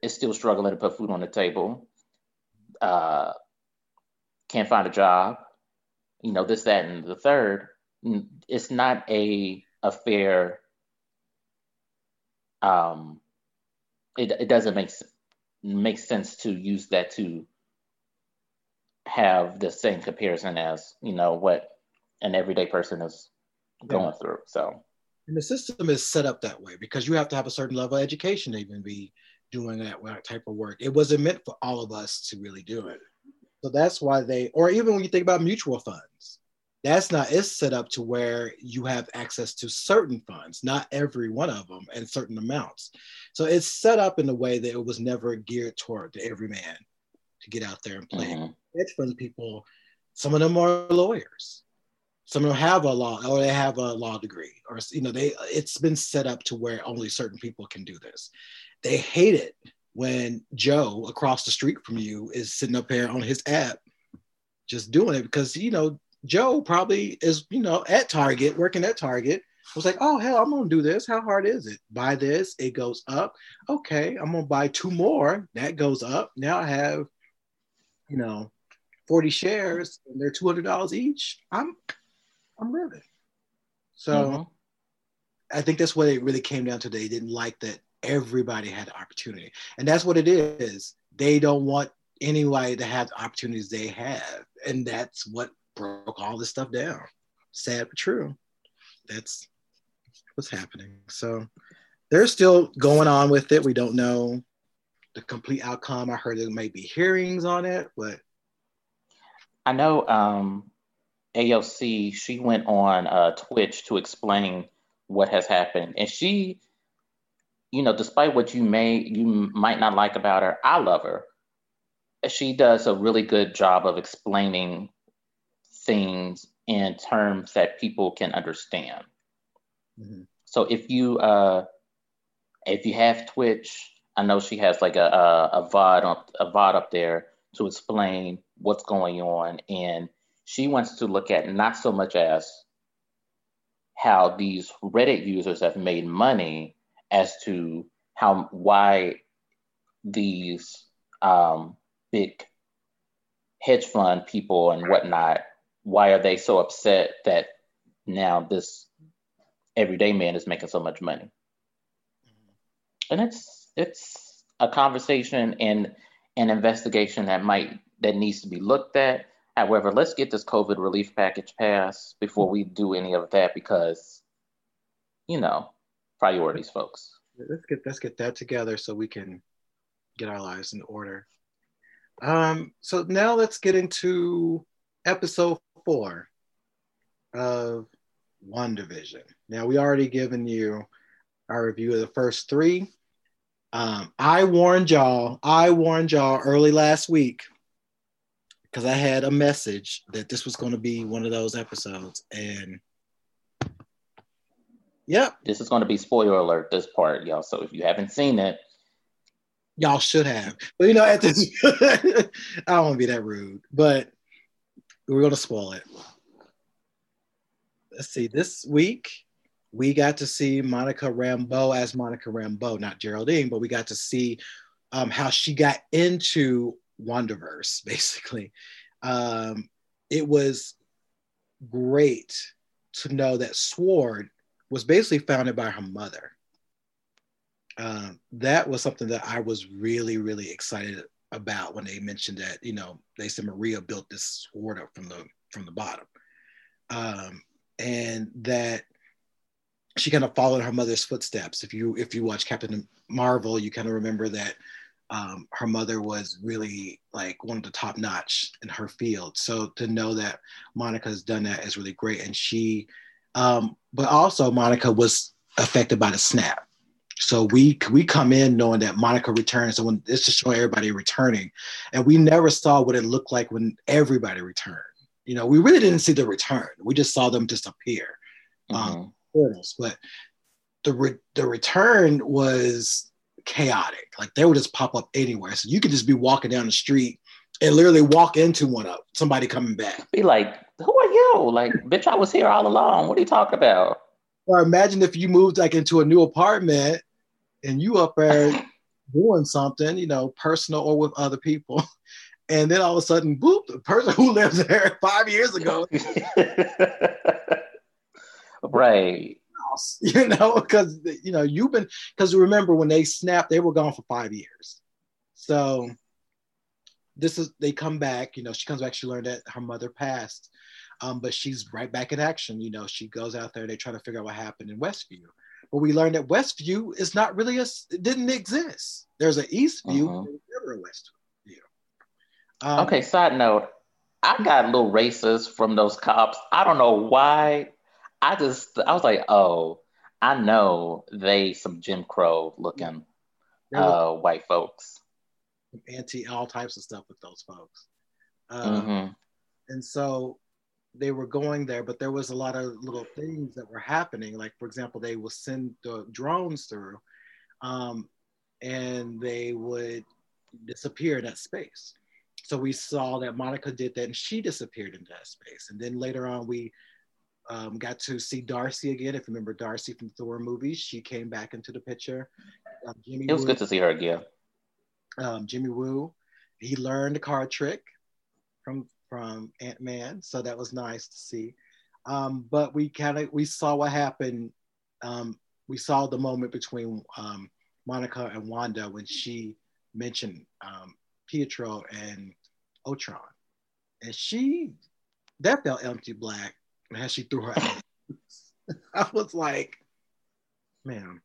is still struggling to put food on the table, uh, can't find a job, you know, this, that, and the third. It's not a a fair. Um, it it doesn't make make sense to use that to have the same comparison as you know what an everyday person is going yeah. through. So,
and the system is set up that way because you have to have a certain level of education to even be doing that type of work. It wasn't meant for all of us to really do it. So that's why they, or even when you think about mutual funds, that's not, it's set up to where you have access to certain funds, not every one of them, and certain amounts. So it's set up in a way that it was never geared toward the everyman to get out there and play. Mm-hmm. Hedge fund people, some of them are lawyers. Some of them have a law or they have a law degree, or you know, they it's been set up to where only certain people can do this. They hate it when Joe across the street from you is sitting up here on his app just doing it because you know Joe probably is you know at Target working at Target was like oh hell I'm gonna do this how hard is it buy this it goes up okay I'm gonna buy two more that goes up now I have you know 40 shares and they're $200 each I'm I'm living so mm-hmm. I think that's what it really came down to they didn't like that everybody had the opportunity. And that's what it is. They don't want anybody to have the opportunities they have. And that's what broke all this stuff down. Sad but true. That's what's happening. So they're still going on with it. We don't know the complete outcome. I heard there may be hearings on it, but
I know um, AOC, she went on uh, Twitch to explain what has happened. And she you know, despite what you may you might not like about her, I love her. She does a really good job of explaining things in terms that people can understand. Mm-hmm. So if you uh, if you have Twitch, I know she has like a a, a VOD up, a VOD up there to explain what's going on, and she wants to look at not so much as how these Reddit users have made money as to how why these um, big hedge fund people and whatnot why are they so upset that now this everyday man is making so much money and it's it's a conversation and an investigation that might that needs to be looked at however let's get this covid relief package passed before we do any of that because you know priorities, folks.
Let's get let's get that together so we can get our lives in order. Um, so now let's get into episode four of WandaVision. Now we already given you our review of the first three. Um, I warned y'all, I warned y'all early last week because I had a message that this was going to be one of those episodes. And Yep.
This is going to be spoiler alert, this part, y'all. So if you haven't seen it,
y'all should have. But you know, at this, I don't want to be that rude, but we're going to spoil it. Let's see. This week, we got to see Monica Rambeau as Monica Rambeau, not Geraldine, but we got to see um, how she got into Wandaverse, basically. Um, it was great to know that S.W.O.R.D. was basically founded by her mother. Um, that was something that I was really, really excited about when they mentioned that. You know, they said Maria built this S.W.O.R.D. up from the from the bottom, um, and that she kind of followed her mother's footsteps. If you if you watch Captain Marvel, you kind of remember that um, her mother was really like one of the top notch in her field. So to know that Monica has done that is really great, and she um, but also, Monica was affected by the snap. So we we come in knowing that Monica returns, so when it's just showing everybody returning, and we never saw what it looked like when everybody returned. You know, we really didn't see the return. We just saw them disappear. Mm-hmm. Um, portals, but the re- the return was chaotic. Like they would just pop up anywhere. So you could just be walking down the street and literally walk into one of somebody coming back.
Be like, who are you? Like, bitch, I was here all along. What are you talking about?
Or imagine if you moved like into a new apartment and you up there doing something, you know, personal or with other people. And then all of a sudden, boop, the person who lived there five years ago.
right.
You know, because you know, you've been because remember when they snapped, they were gone for five years. So this is they come back, you know, she comes back, she learned that her mother passed. Um, but she's right back in action. You know, she goes out there, they try to figure out what happened in Westview. But we learned that Westview is not really a, it didn't exist. There's an Eastview, uh-huh. never a Westview.
Um, okay, side note, I got a little racist from those cops. I don't know why. I just, I was like, oh, I know they some Jim Crow looking uh, white folks.
Anti all types of stuff with those folks. Uh, mm-hmm. And so they were going there, but there was a lot of little things that were happening. Like, for example, they would send the drones through um, and they would disappear in that space. So we saw that Monica did that and she disappeared into that space. And then later on, we um, got to see Darcy again. If you remember Darcy from Thor movies, she came back into the picture.
Um, Jimmy it was Woo, good to see her again.
Um, Jimmy Woo, he learned the card trick from from Ant Man, so that was nice to see. Um, but we kind of we saw what happened. Um, we saw the moment between um, Monica and Wanda when she mentioned um, Pietro and Ultron, and she that felt empty black and as she threw her out. I was like, man.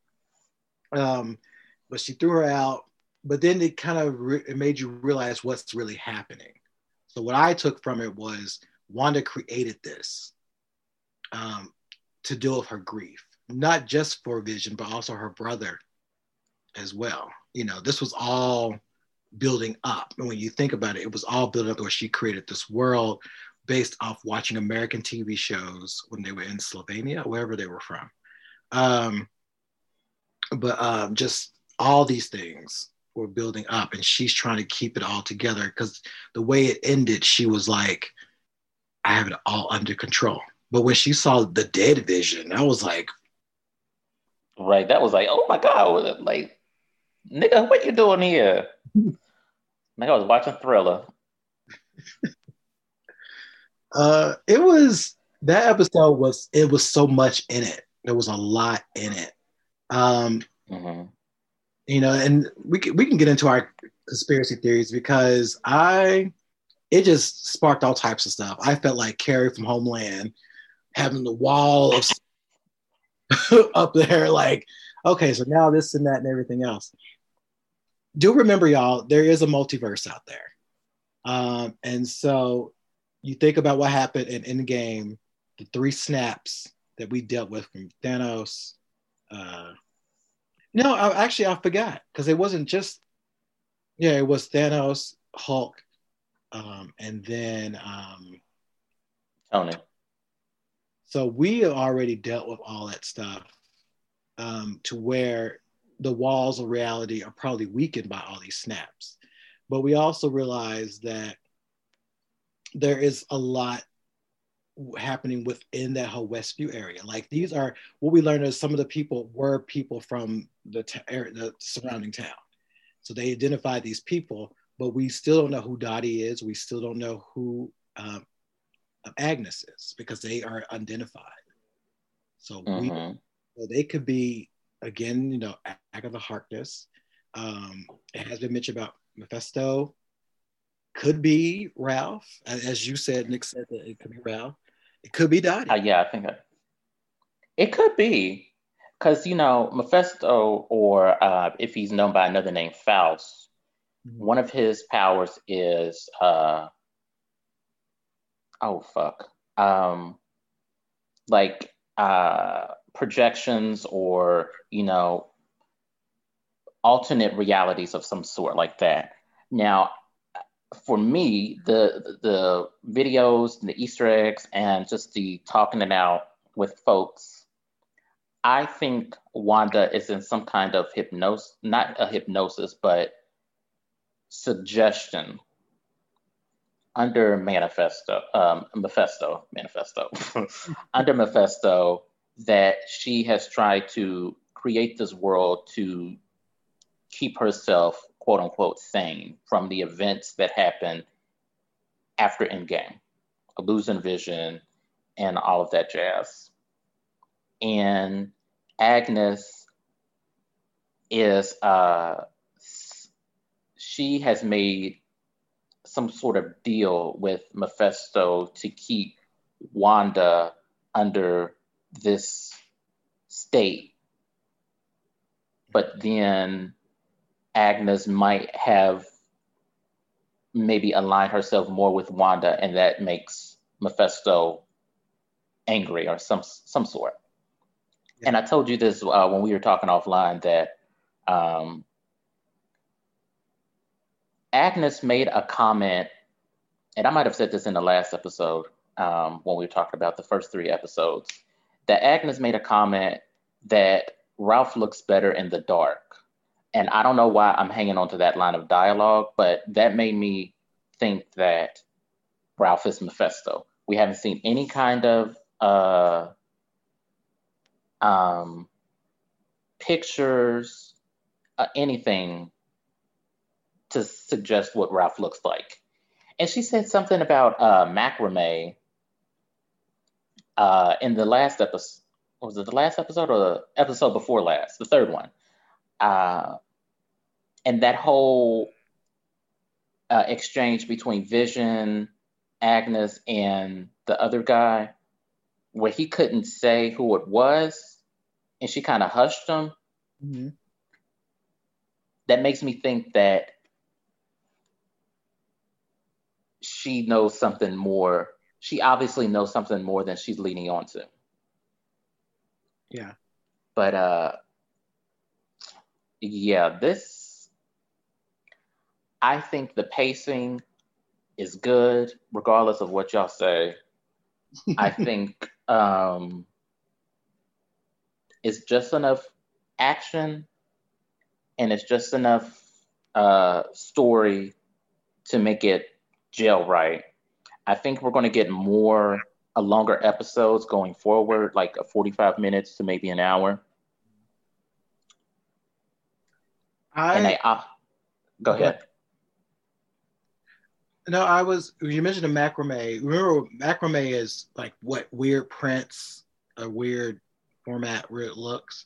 Um, but she threw her out. But then it kind of re- it made you realize what's really happening. So what I took from it was Wanda created this um, to deal with her grief, not just for Vision, but also her brother as well. You know, this was all building up. And when you think about it, it was all built up where she created this world based off watching American TV shows when they were in Slovenia, wherever they were from. Um, but um, just all these things were building up and she's trying to keep it all together because the way it ended she was like i have it all under control. But when she saw the dead vision i was like
right that was like oh my god like nigga what you doing here? Like i was watching thriller.
Uh it was that episode was it was so much in it. There was a lot in it. Um mm-hmm you know, and we can, we can get into our conspiracy theories because I, it just sparked all types of stuff. I felt like Carrie from Homeland having the wall of up there, like, okay, so now this and that and everything else. Do remember, y'all, there is a multiverse out there. Um, and so you think about what happened in Endgame, the three snaps that we dealt with from Thanos, uh, no, I, actually I forgot because it wasn't just yeah, it was Thanos, Hulk, um, and then um,
Tony.
So we have already dealt with all that stuff um, to where the walls of reality are probably weakened by all these snaps. But we also realize that there is a lot happening within that whole Westview area. Like these are what we learned is some of the people were people from the, t- area, the surrounding town. So they identified these people, but we still don't know who Dottie is. We still don't know who um, Agnes is because they are identified. So we, so they could be again, you know, Agatha Harkness. Um, it has been mentioned about Mephisto. Could be Ralph, as you said. Nick said that it could be Ralph. It could be Dottie.
Uh, yeah, I think it, it could be because you know Mephisto, or uh, if he's known by another name, Faust. Mm-hmm. One of his powers is uh, oh fuck, um, like uh, projections or you know alternate realities of some sort like that. Now, for me, the the videos, the Easter eggs, and just the talking it out with folks, I think Wanda is in some kind of hypnosis, not a hypnosis, but suggestion under manifesto, um, Mephisto, manifesto, under Mephisto, that she has tried to create this world to keep herself, quote unquote, sane from the events that happen after Endgame, losing vision, and all of that jazz. And Agnes is, uh, she has made some sort of deal with Mephisto to keep Wanda under this state. But then Agnes might have maybe aligned herself more with Wanda, and that makes Mephisto angry or some some sort. Yeah. And I told you this uh, when we were talking offline that um, Agnes made a comment, and I might have said this in the last episode um, when we were talking about the first three episodes, that Agnes made a comment that Ralph looks better in the dark. And I don't know why I'm hanging on to that line of dialogue, but that made me think that Ralph is Mephisto. We haven't seen any kind of uh, um, pictures, uh, anything to suggest what Ralph looks like. And she said something about uh, macrame uh, in the last episode. Was it the last episode or the episode before last? The third one. Uh, and that whole uh, exchange between Vision, Agnes, and the other guy, where he couldn't say who it was, and she kind of hushed him. Mm-hmm. That makes me think that she knows something more. She obviously knows something more than she's leaning on to.
Yeah.
But uh yeah, this I think the pacing is good, regardless of what y'all say. I think um it's just enough action and it's just enough uh story to make it gel right. I think we're going to get more a longer episodes going forward, like a 45 minutes to maybe an hour. I, and I, uh, go ahead.
No, I was. You mentioned a macrame. Remember, macrame is like what weird prints, a weird format, where it looks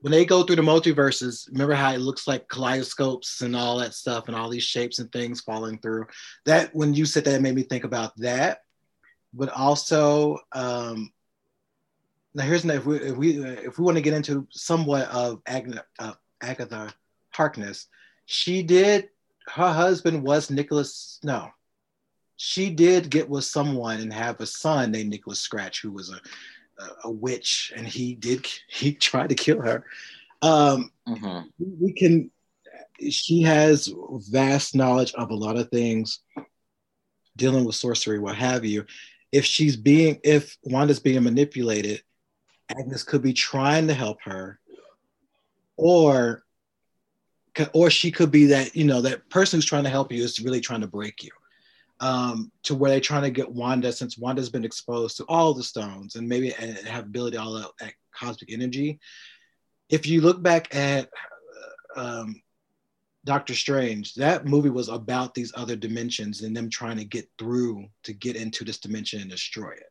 when they go through the multiverses, remember how it looks like kaleidoscopes and all that stuff and all these shapes and things falling through. That when you said that, made me think about that. But also, um, now here's if we if we if we want to get into somewhat of Agna, uh, Agatha Harkness, she did. Her husband was Nicholas. No, she did get with someone and have a son named Nicholas Scratch, who was a a witch and he did he tried to kill her um mm-hmm. we can she has vast knowledge of a lot of things dealing with sorcery what have you if she's being if wanda's being manipulated agnes could be trying to help her or or she could be that you know that person who's trying to help you is really trying to break you um, to where they're trying to get Wanda, since Wanda's been exposed to all the stones and maybe and have ability all that, that cosmic energy. If you look back at uh, um, Doctor Strange, that movie was about these other dimensions and them trying to get through to get into this dimension and destroy it.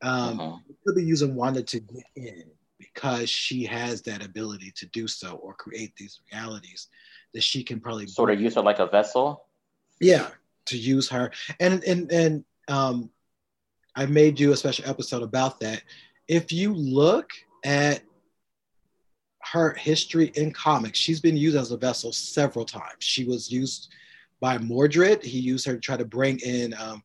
Um, uh-huh. Could be using Wanda to get in because she has that ability to do so or create these realities that she can probably
sort of use her like a vessel.
Yeah, to use her. And and and um, I made you a special episode about that. If you look at her history in comics, she's been used as a vessel several times. She was used by Mordred. He used her to try to bring in um,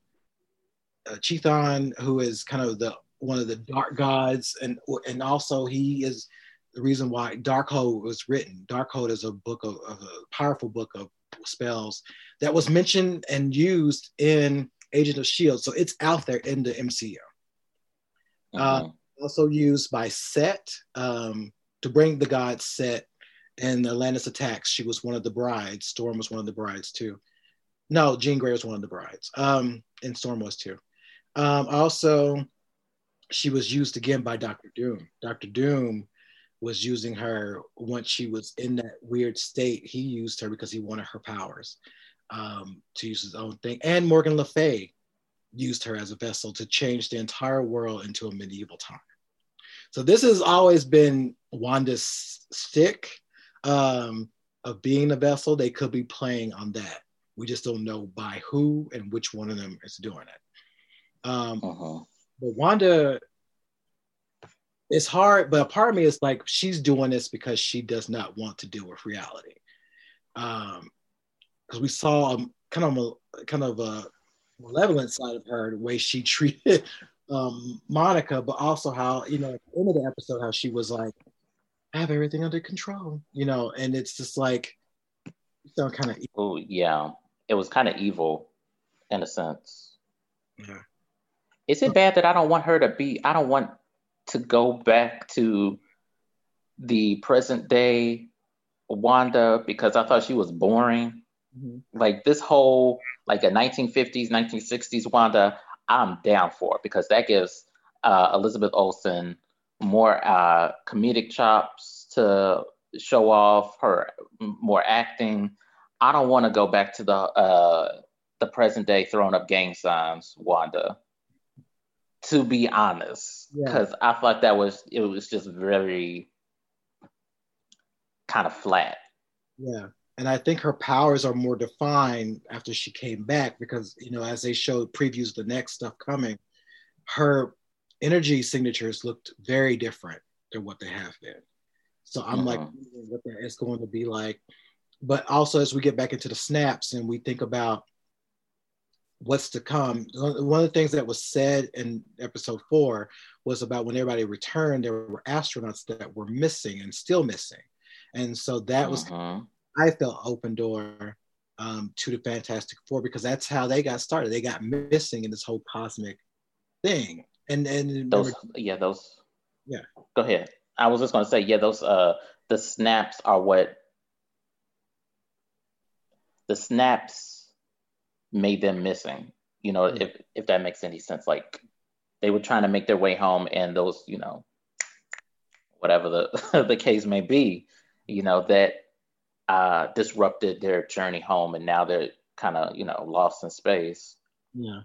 uh, Chthon, who is kind of the one of the dark gods, and and also he is the reason why Darkhold was written. Darkhold is a book of, of, a powerful book of spells that was mentioned and used in Agent of Shield, so it's out there in the MCU. Uh, mm-hmm. Uh, also used by Set um, to bring the god Set and Atlantis attacks. She was one of the brides. Storm was one of the brides too. No, Jean Grey was one of the brides. Um, and Storm was too. Um, also, she was used again by Doctor Doom. Doctor Doom was using her once she was in that weird state. He used her because he wanted her powers um, to use his own thing. And Morgan Le Fay used her as a vessel to change the entire world into a medieval time. So this has always been Wanda's stick um, of being a vessel. They could be playing on that. We just don't know by who and which one of them is doing it. Um, uh-huh. But Wanda it's hard, but a part of me is like she's doing this because she does not want to deal with reality. Um, because we saw a, kind of a kind of a malevolent side of her, the way she treated um, Monica, but also how you know at the end of the episode how she was like, "I have everything under control," you know, and it's just like so kind of.
Oh yeah, it was kind of evil, in a sense. Yeah. Is it bad that I don't want her to be? I don't want to go back to the present day Wanda because I thought she was boring. Mm-hmm. Like this whole like a 1950s, 1960s Wanda, I'm down for because that gives uh, Elizabeth Olsen more uh, comedic chops to show off her more acting. I don't want to go back to the uh, the present day throwing up gang signs Wanda to be honest, because yeah. I thought that was it was just very kind of flat.
Yeah. And I think her powers are more defined after she came back because, you know, as they showed previews of the next stuff coming, her energy signatures looked very different than what they have been. So I'm uh-huh. like, what that is going to be like. But also, as we get back into the snaps and we think about what's to come. One of the things that was said in episode four was about when everybody returned, there were astronauts that were missing and still missing. And so that was, uh-huh. I felt open door um, to the Fantastic Four because that's how they got started. They got missing in this whole cosmic thing. And and
those, remember, yeah, those,
yeah.
Go ahead. I was just going to say, yeah, those, uh, the snaps are what the snaps made them missing. You know, mm-hmm. if if that makes any sense. Like they were trying to make their way home, and those, you know, whatever the the case may be, you know, that uh, disrupted their journey home, and now they're kind of you know lost in space.
Yeah,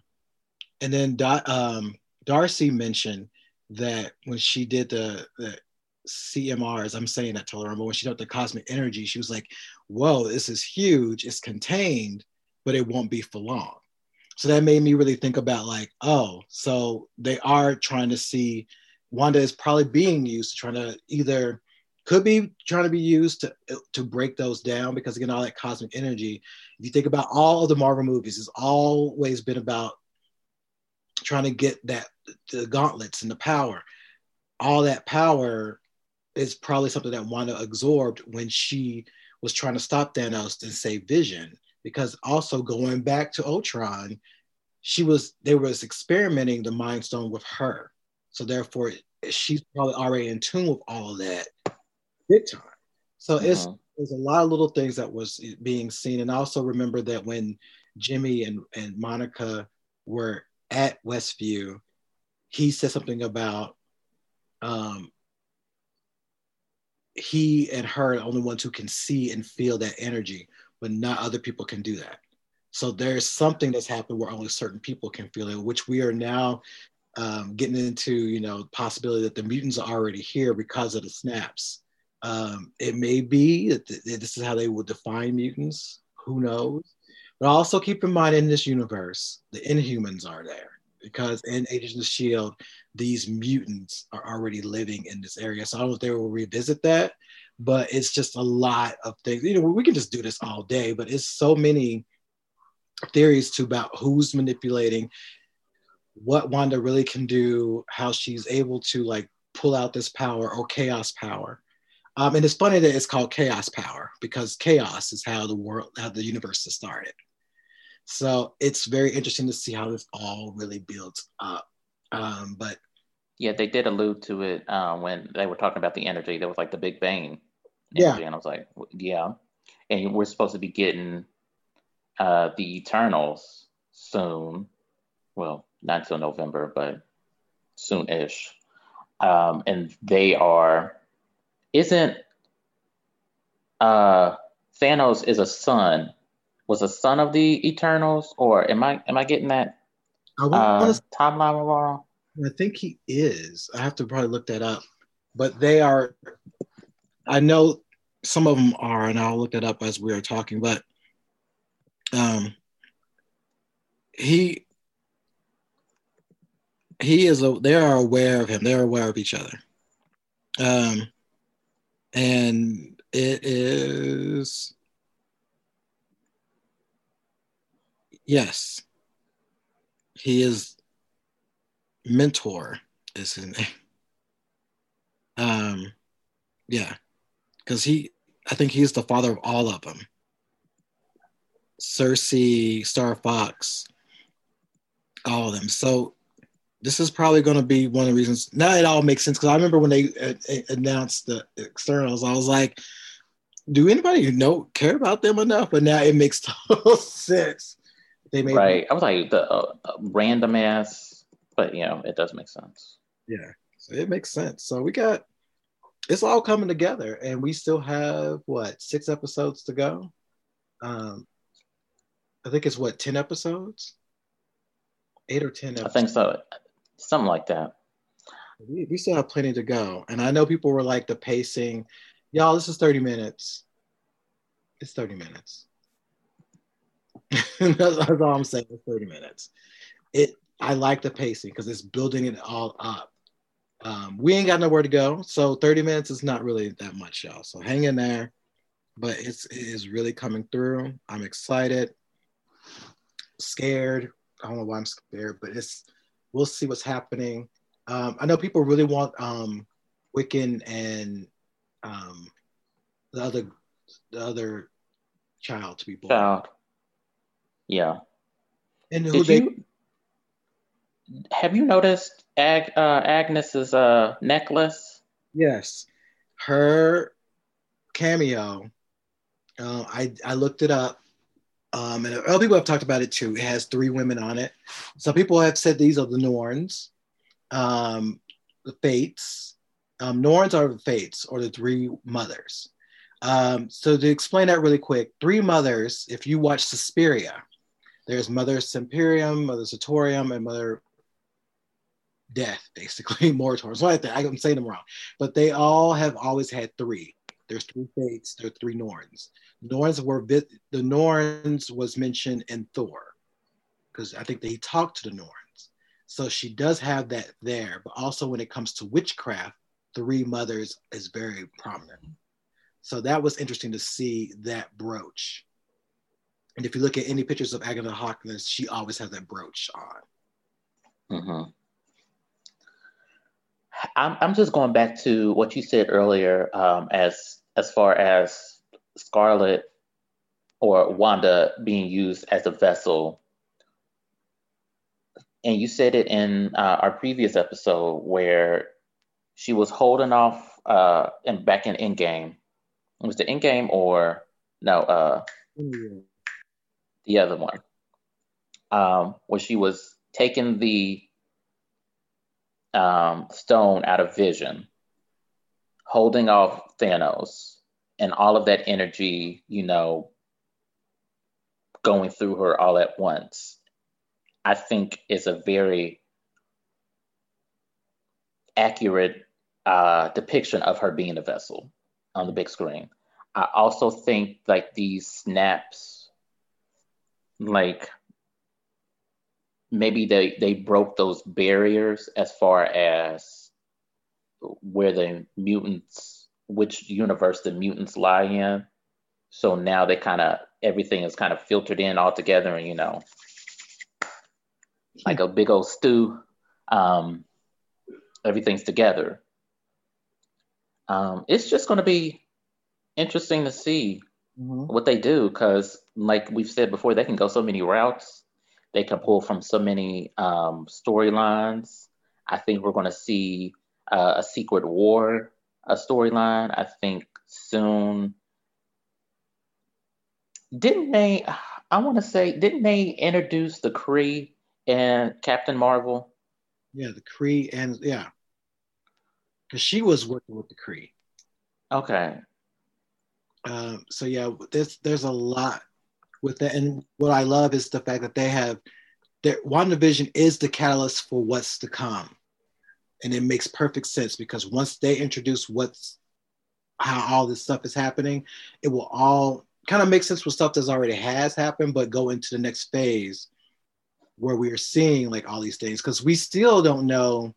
and then um, Darcy mentioned that when she did the, the CMRs, I'm saying that to her, but when she did the cosmic energy, she was like, "Whoa, this is huge! It's contained." But it won't be for long. So that made me really think about like, oh, so they are trying to see Wanda is probably being used to trying to either could be trying to be used to to break those down because again all that cosmic energy. If you think about all of the marvel movies it's always been about trying to get that the gauntlets and the power. All that power is probably something that wanda absorbed when she was trying to stop thanos and save vision because also going back to Ultron, she was they was experimenting the Mind Stone with her, so therefore she's probably already in tune with all of that big time. So uh-huh. it's there's a lot of little things that was being seen, and also remember that when Jimmy and and Monica were at Westview, he said something about um, he and her are the only ones who can see and feel that energy but not other people can do that. So there's something that's happened where only certain people can feel it, which we are now um, getting into, you know, possibility that the mutants are already here because of the snaps. Um, it may be that th- this is how they will define mutants. Who knows? But also keep in mind in this universe, the Inhumans are there because in Agents of Shield, these mutants are already living in this area. So I don't know if they will revisit that, but it's just a lot of things. You know, we can just do this all day, but it's so many theories to about who's manipulating, what Wanda really can do, how she's able to like pull out this power or chaos power. Um, and it's funny that it's called chaos power because chaos is how the world, how the universe has started. So it's very interesting to see how this all really builds up. Um, but
yeah, they did allude to it um, when they were talking about the energy. There was like the Big Bang yeah. and I was like, yeah. And we're supposed to be getting uh, the Eternals soon. Well, not until November, but soon-ish. Um, and they are isn't uh Thanos is a son was a son of the Eternals, or am I am I getting that uh, timeline wrong?
I think he is. I have to probably look that up, but they are. I know some of them are, and I'll look that up as we are talking. But um, he he is. A, they are aware of him. They are aware of each other. Um, and it is yes he is mentor is his name um yeah because he i think he's the father of all of them Sersi, star fox all of them so this is probably going to be one of the reasons. Now it all makes sense because I remember when they uh, announced the Eternals, I was like, "Do anybody know care about them enough?" But now it makes total sense.
They made right. I was like the uh, uh, random ass, but you know it does make sense.
Yeah, so it makes sense. So we got it's all coming together, and we still have what six episodes to go. Um, I think it's what ten episodes, eight or ten. Episodes.
I think so something like that.
We, we still have plenty to go. And I know people were like the pacing, y'all, this is 30 minutes. It's 30 minutes. that's, that's, all I'm saying. It's 30 minutes. It I like the pacing because it's building it all up. Um, we ain't got nowhere to go, so 30 minutes is not really that much, y'all. So hang in there. But it's it is really coming through. I'm excited, scared. I don't know why I'm scared, but it's we'll see what's happening. Um, I know people really want um, Wiccan and um, the other the other child to be born. Child.
Yeah.
And who Did they? You,
have you noticed Ag, uh, Agnes's uh, necklace?
Yes, her cameo. Uh, I I looked it up. Um, and other people have talked about it too. It has three women on it. Some people have said these are the Norns, um, the Fates. Um, Norns are the Fates or the three mothers. Um, so to explain that really quick, three mothers, if you watch Suspiria, there's Mother Semperium, Mother Satorium, and Mother Death, basically, Moratorium. So I I'm saying them wrong, but they all have always had three. There's three fates, there's three Norns. Norns were the Norns was mentioned in Thor because I think they talked to the Norns. So she does have that there, but also when it comes to witchcraft, three mothers is very prominent. So that was interesting to see that brooch. And if you look at any pictures of Agatha Harkness, she always has that brooch on.
Mm-hmm. I'm, I'm just going back to what you said earlier um, as as far as Scarlet or Wanda being used as a vessel. And you said it in uh, our previous episode where she was holding off uh, and back in Endgame. Was the Endgame or no? Uh. The other one, um, where she was taking the um, stone out of Vision, holding off Thanos and all of that energy, you know, going through her all at once, I think is a very accurate uh, depiction of her being a vessel on the big screen. I also think like these snaps, like maybe they they broke those barriers as far as where the mutants which universe the mutants lie in. So now they kind of everything is kind of filtered in all together, and you know, like a big old stew. Um, everything's together. Um, it's just going to be interesting to see mm-hmm. what they do because, like we've said before, they can go so many routes. They can pull from so many um, storylines. I think we're going to see uh, a secret war a storyline. I think soon. Didn't they? I want to say, didn't they introduce the Kree and Captain Marvel?
Yeah, the Kree and yeah, because she was working with the Kree.
Okay.
Um, so yeah, there's there's a lot with that, and what I love is the fact that they have that WandaVision is the catalyst for what's to come, and it makes perfect sense because once they introduce what's how all this stuff is happening, it will all kind of make sense with stuff that's already has happened, but go into the next phase where we are seeing like all these things. Because we still don't know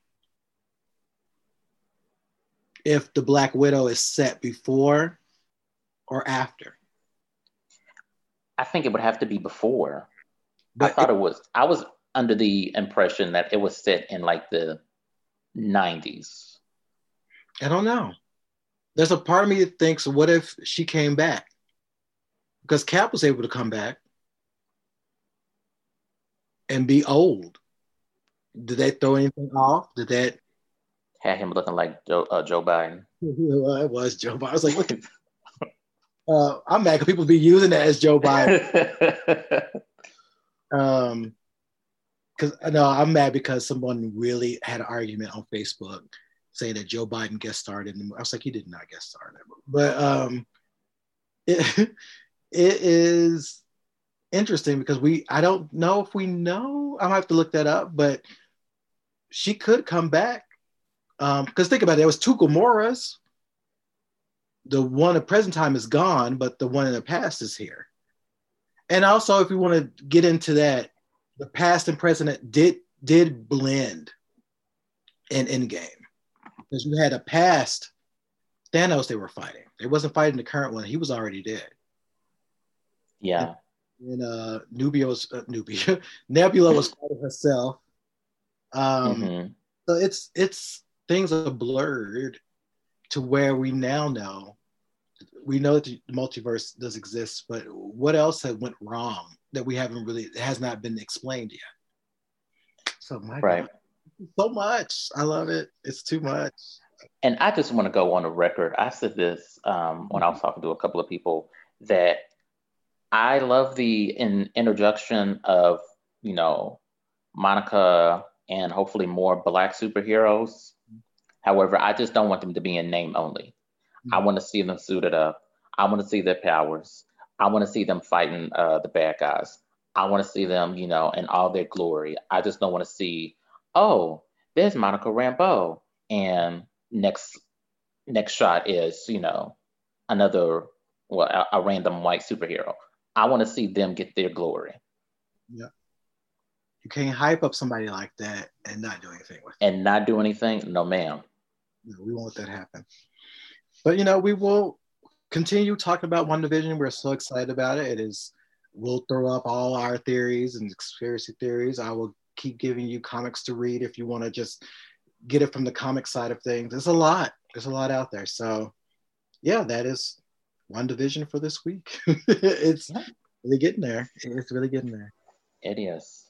if the Black Widow is set before or after.
I think it would have to be before. But I thought it, it was. I was under the impression that it was set in like the 90s.
I don't know. There's a part of me that thinks, what if she came back? Because Cap was able to come back and be old. Did that throw anything off? Did that
had him looking like Joe, uh, Joe Biden?
well, it was Joe Biden. I was like, look, uh, I'm mad because people be using that as Joe Biden. um, because no, I'm mad because someone really had an argument on Facebook saying that Joe Biden guest starred in the movie. I was like, he did not guest star in that movie. But um, it, it is interesting because we I don't know if we know. I might have to look that up, but she could come back. Um, because think about it, there was two Gamoras. The one at present time is gone, but the one in the past is here. And also, if we want to get into that, the past and present did did blend in Endgame because you had a past Thanos they were fighting. They wasn't fighting the current one. He was already dead.
Yeah.
And, and uh, Nubio's uh, Nubia Nebula was fighting herself. Um, mm-hmm. So it's it's things are blurred to where we now know we know that the multiverse does exist, but what else had went wrong that we haven't really has not been explained yet. So my right. God, so much. I love it. It's too much.
And I just want to go on the record. I said this um, when I was talking to a couple of people that I love the in, introduction of you know Monica and hopefully more black superheroes. However, I just don't want them to be in name only. I want to see them suited up. I want to see their powers. I want to see them fighting uh, the bad guys. I want to see them, you know, in all their glory. I just don't want to see, oh, there's Monica Rambeau, and next next shot is, you know, another well, a, a random white superhero. I want to see them get their glory.
Yeah. You can't hype up somebody like that and not do anything with
it. And not do anything? No, ma'am.
No, we won't let that happen. But you know, we will continue talking about WandaVision. We're so excited about it. It is. We'll throw up all our theories and conspiracy theories. I will keep giving you comics to read if you want to just get it from the comic side of things. There's a lot. There's a lot out there. So, yeah, that is WandaVision for this week. it's really getting there. It's really getting there.
It is.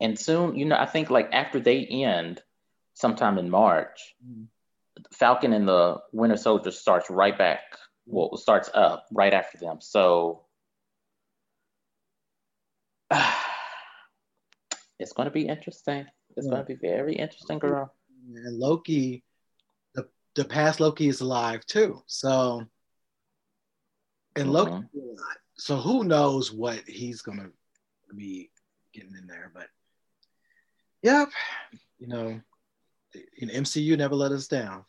And soon, you know, I think like after they end, sometime in March, mm. Falcon and the Winter Soldier starts right back well starts up right after them. So uh, it's going to be interesting. It's yeah. going to be very interesting, girl.
And Loki, the the past Loki is alive too. So and mm-hmm. Loki, so who knows what he's going to be getting in there? But yep, you know, in MCU never let us down.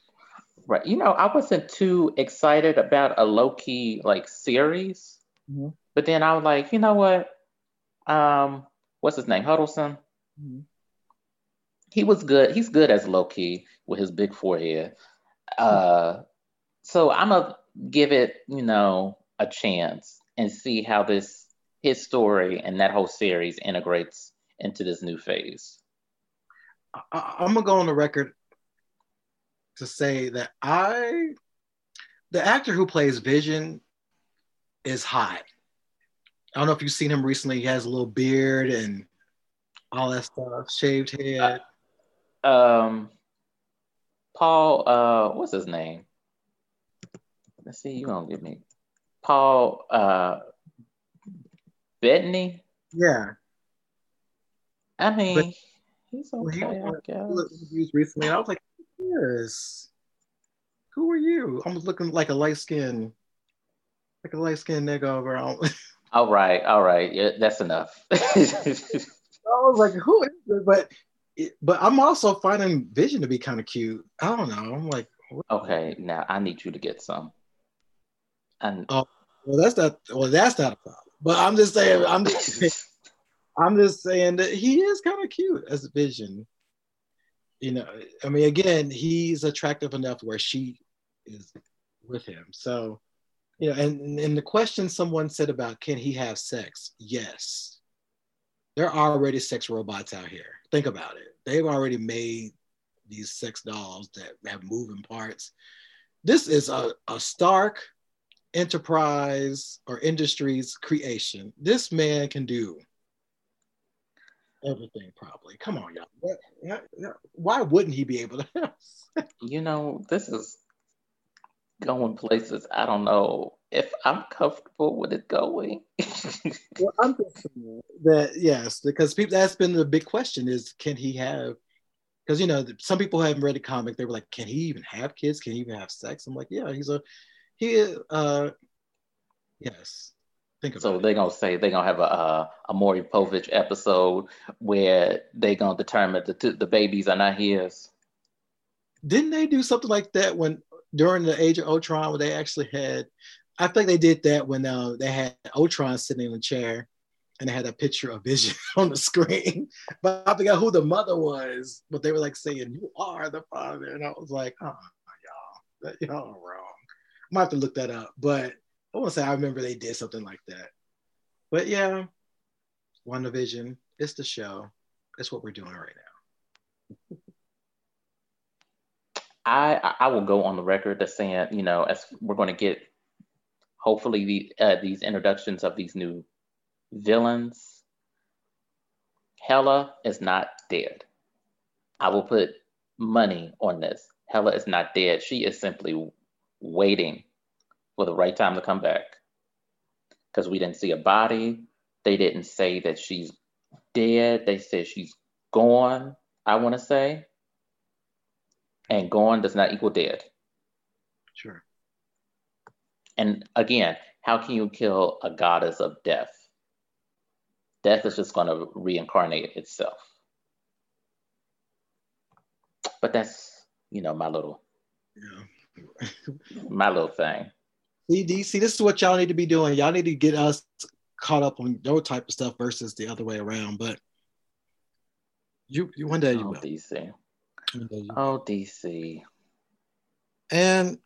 Right. You know, I wasn't too excited about a Loki like series, mm-hmm. but then I was like, you know what? Um, what's his name? Huddleston. Mm-hmm. He was good. He's good as Loki with his big forehead. Uh, so I'm gonna give it, you know, a chance and see how this his story and that whole series integrates into this new phase.
I, am gonna go on the record to say that I the actor who plays Vision is hot. I don't know if you've seen him recently. He has a little beard and all that stuff, shaved head.
Uh, um, Paul, uh, what's his name? Let's see, you gonna give me Paul uh Bettany?
Yeah.
I mean, but, he's okay, well, he, I
guess. Recently, I was like, yes. Who are you? I'm looking like a light skin, like a light skinned nigga over.
all right, all right, yeah, that's enough.
I was like, who is this? But but I'm also finding Vision to be kind of cute. I don't know. I'm like,
okay, now I need you to get some. And
oh, well, that's not well, that's not a problem. But I'm just saying, I'm just, I'm just saying that he is kind of cute as Vision. You know, I mean, again, he's attractive enough where she is with him. So, you know, and and the question someone said about can he have sex? Yes there are already sex robots out here. Think about it. They've already made these sex dolls that have moving parts. This is a, a Stark enterprise or industries creation. This man can do everything probably. Come on, y'all. Why wouldn't he be able to?
you know, this is going places I don't know if I'm comfortable with it going.
well, I'm thinking that yes, because people that's been the big question is can he have because you know some people haven't read the comic they were like can he even have kids can he even have sex i'm like yeah he's a he uh yes
think so they're gonna say they're gonna have a a, a Maury Povich episode where they're gonna determine the the babies are not his
didn't they do something like that when during the age of ultron where they actually had I think they did that when uh, they had Ultron sitting in the chair and they had a picture of Vision on the screen. But I forgot who the mother was, but they were like saying, You are the father. And I was like, Oh, y'all, y'all are wrong. I might have to look that up. But I want to say I remember they did something like that. But yeah, WandaVision, it's the show. It's what we're doing right now.
I I will go on the record as saying, you know, as we're going to get hopefully the, uh, these introductions of these new villains. Hela is not dead. I will put money on this. Hela is not dead. She is simply waiting for the right time to come back. Because we didn't see a body. They didn't say that she's dead. They said she's gone, I want to say. And gone does not equal dead.
Sure.
And again, how can you kill a goddess of death? Death is just going to reincarnate itself. But that's, you know, my little, yeah. my little thing.
See, DC, this is what y'all need to be doing. Y'all need to get us caught up on your type of stuff versus the other way around. But you, you one day you
oh,
will.
DC. Oh, DC.
And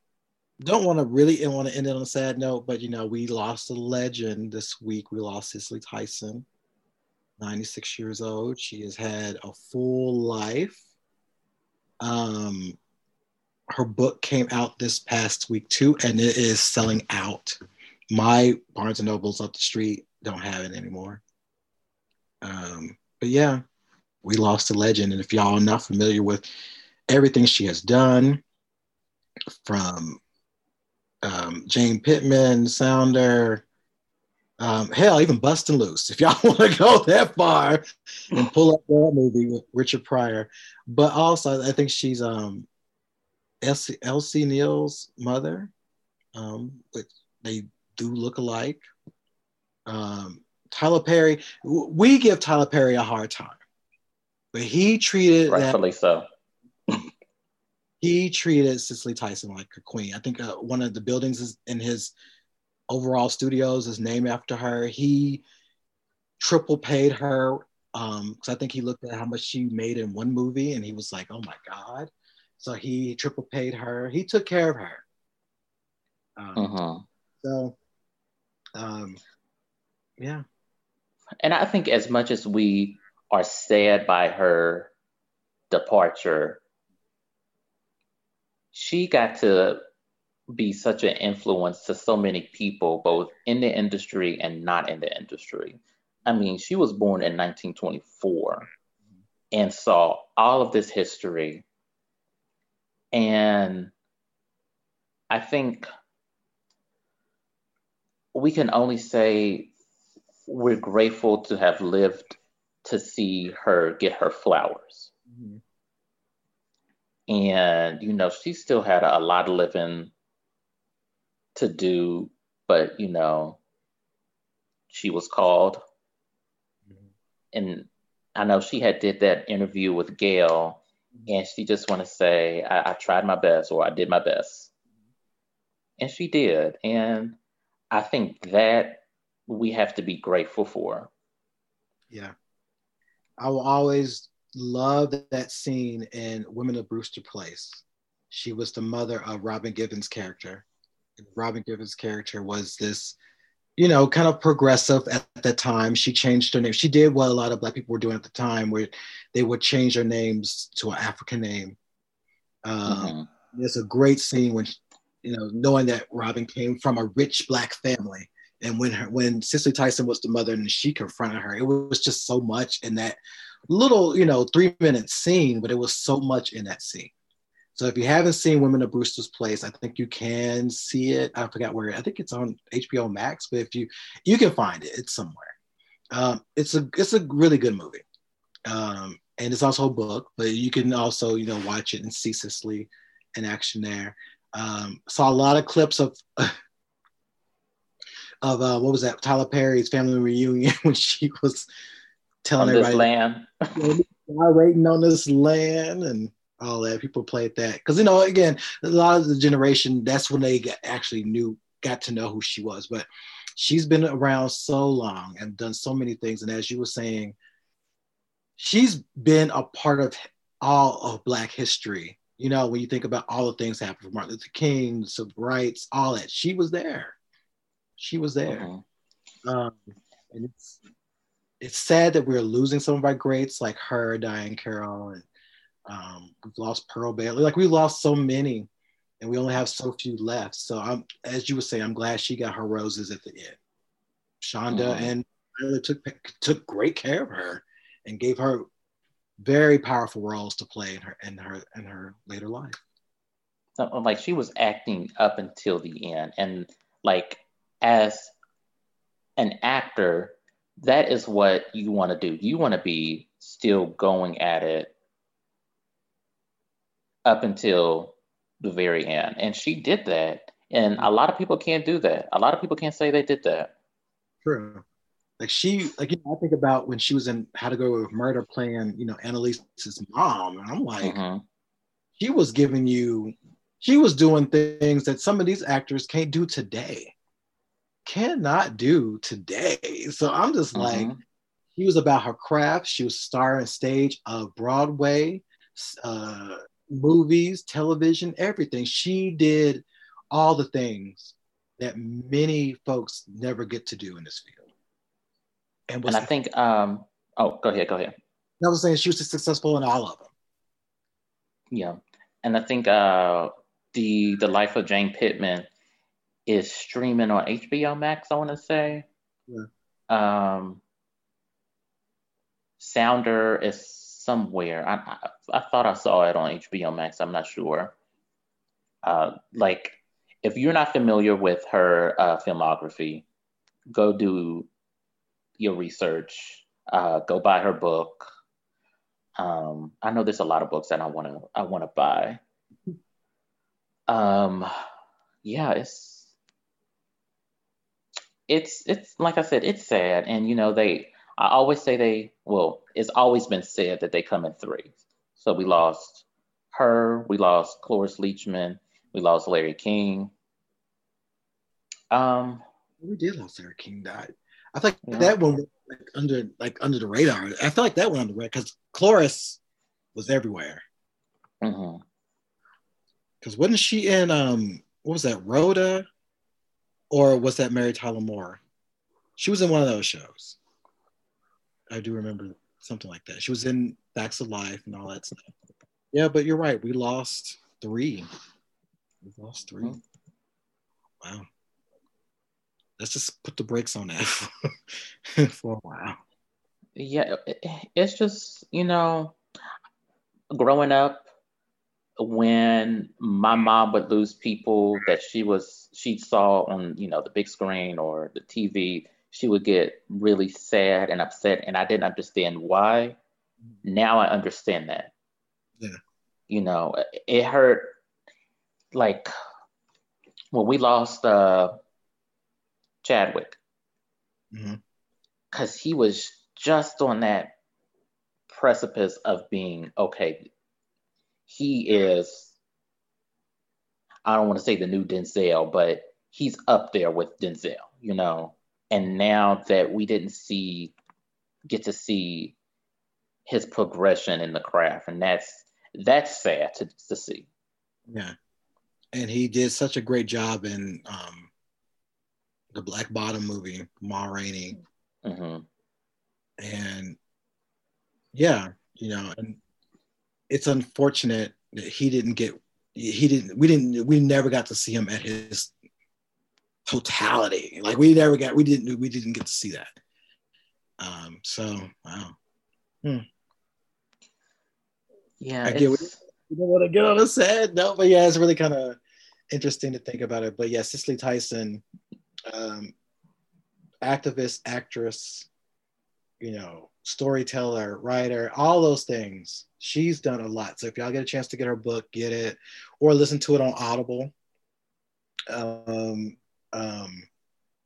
don't want to really want to end it on a sad note, but you know, we lost a legend this week. We lost Cicely Tyson, 96 years old. She has had a full life. Um, her book came out this past week too, and it is selling out. My Barnes and Nobles up the street don't have it anymore. Um, but yeah, we lost a legend. And if y'all are not familiar with everything she has done, from um, Jane Pittman, Sounder, um, hell, even Bustin' Loose, if y'all want to go that far and pull up that movie with Richard Pryor. But also, I think she's um, Elsie, Elsie Neal's mother, um, but they do look alike. Um, Tyler Perry, we give Tyler Perry a hard time, but he treated
rightfully that, so
he treated Cicely Tyson like a queen. I think uh, one of the buildings is in his overall studios is named after her. He triple paid her because um, I think he looked at how much she made in one movie and he was like, "Oh my god!" So he triple paid her. He took care of her. Um, uh-huh. So, um, yeah.
And I think as much as we are sad by her departure, she got to be such an influence to so many people, both in the industry and not in the industry. I mean, she was born in 1924 and saw all of this history. And I think we can only say we're grateful to have lived to see her get her flowers. Mm-hmm. And, you know, she still had a, a lot of living to do, but, you know, she was called. Mm-hmm. And I know she had did that interview with mm-hmm. And she just want to say, I, I tried my best or I did my best. And she did. And I think that we have to be grateful for.
Yeah. I will always love that scene in Women of Brewster Place. She was the mother of Robin Givens' character. And Robin Givens' character was this, you know, kind of progressive at the time. She changed her name. She did what a lot of Black people were doing at the time, where they would change their names to an African name. Um, mm-hmm. It's a great scene when, you know, knowing that Robin came from a rich Black family and when her, when Cicely Tyson was the mother and she confronted her, it was just so much in that little, you know, three minute scene, but it was so much in that scene. So if you haven't seen Women of Brewster's Place, I think you can see it. I forgot where. I think it's on HBO Max, but if you you can find it, it's somewhere. Um, it's a it's a really good movie, um, and it's also a book. But you can also you know watch it and see Cicely in action there. Um, saw a lot of clips of of uh, what was that Tyler Perry's family reunion when she was telling on everybody land. waiting on this land and all that. People played that because you know again a lot of the generation that's when they got, actually knew got to know who she was. But she's been around so long and done so many things. And as you were saying, she's been a part of all of Black history. You know, when you think about all the things that happened for Martin Luther King, civil rights, all that, she was there. She was there. Uh-huh. Um, and it's it's sad that we're losing some of our greats like her, Diahann Carroll, and um, we've lost Pearl Bailey. Like we lost so many, and we only have so few left. So I'm, as you would say, I'm glad she got her roses at the end. Shonda uh-huh. and Tyler took took great care of her and gave her very powerful roles to play in her in her in her later life.
So, like she was acting up until the end, and like as an actor, that is what you want to do. You want to be still going at it up until the very end. And she did that. And a lot of people can't do that. A lot of people can't say they did that.
True. Like she, like you know, I think about when she was in How to Go with Murder playing, you know, Annalise's mom. And I'm like, mm-hmm. she was giving you, she was doing things that some of these actors can't do today cannot do today. So I'm just mm-hmm. like, she was about her craft. She was starring stage of Broadway, uh, movies, television, everything. She did all the things that many folks never get to do in this field.
And, and I think, um, oh, go ahead, go ahead.
I was saying she was successful in all of them.
Yeah, and I think uh, the the life of Jane Pittman is streaming on HBO Max. I want to say. Yeah. Um, Sounder is somewhere. I, I, I thought I saw it on HBO Max. I'm not sure. Uh, like, if you're not familiar with her uh, filmography, go do your research. Uh, go buy her book. Um, I know there's a lot of books that I want to I want to buy. Um, yeah, it's it's it's like I said, it's sad, and you know they. I always say they. Well, it's always been said that they come in threes. So we lost her, we lost Cloris Leachman, we lost Larry King. Um,
we did lose Larry King died. I think yeah. that one like under like under the radar. I feel like that one under the radar because Cloris was everywhere. Because mm-hmm. wasn't she in um what was that Rhoda? or was that Mary Tyler Moore? She was in one of those shows. I do remember something like that. She was in Facts of Life and all that stuff. Yeah, but you're right. We lost three. We lost 3 mm-hmm. wow. Let's just put the brakes on that for a while.
Yeah, it's just, you know, growing up, when my mom would lose people that she was she saw on you know the big screen or the TV, she would get really sad and upset, and I didn't understand why. Now I understand that.
Yeah.
You know, it hurt like when we lost uh, Chadwick, because mm-hmm. he was just on that precipice of being okay he is I don't want to say the new Denzel, but he's up there with Denzel, you know. And now that we didn't see get to see his progression in the craft, and that's that's sad to, to see.
Yeah. And he did such a great job in um, the Black Bottom movie, Ma Rainey. Mm-hmm. And yeah, you know, and it's unfortunate that he didn't get he didn't we didn't we never got to see him at his totality like we never got we didn't we didn't get to see that um so wow hmm.
yeah i get
what, you don't want to get on a sad no but yeah it's really kind of interesting to think about it but yeah cicely tyson um activist actress you know storyteller, writer, all those things. She's done a lot. So if y'all get a chance to get her book, get it or listen to it on Audible. Um, um,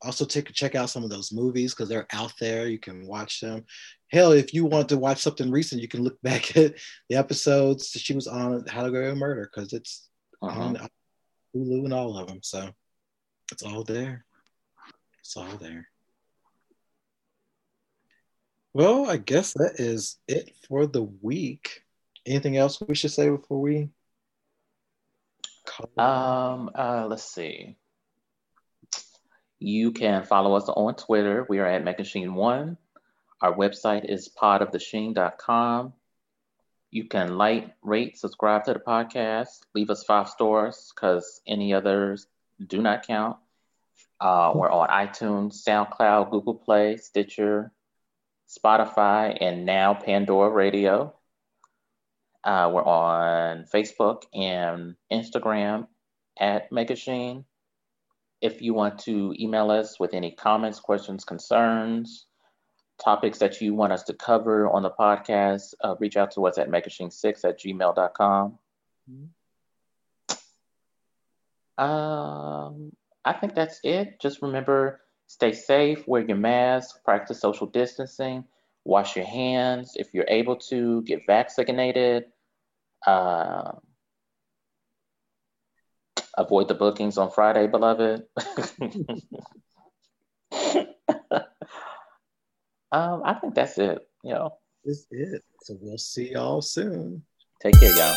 also take check out some of those movies because they're out there. You can watch them. Hell, if you want to watch something recent, you can look back at the episodes she was on How to Get Murder because it's uh-huh. on Hulu and all of them. So it's all there. It's all there. Well, I guess that is it for the week. Anything else we should say before we?
Um, uh, let's see. You can follow us on Twitter. We are at MegaSheen1. Our website is podofthesheen.com. You can like, rate, subscribe to the podcast, leave us five stars because any others do not count. Uh, we're on iTunes, SoundCloud, Google Play, Stitcher, Spotify, and now Pandora Radio. Uh, we're on Facebook and Instagram at Megasheen. If you want to email us with any comments, questions, concerns, topics that you want us to cover on the podcast, uh, reach out to us at megasheen6 at gmail.com. Mm-hmm. Um, I think that's it. Just remember Stay safe, wear your mask, practice social distancing, wash your hands if you're able to, get vaccinated. Uh, avoid the bookings on Friday, beloved. um, I think that's it. You know,
that's it. So we'll see y'all soon.
Take care, y'all.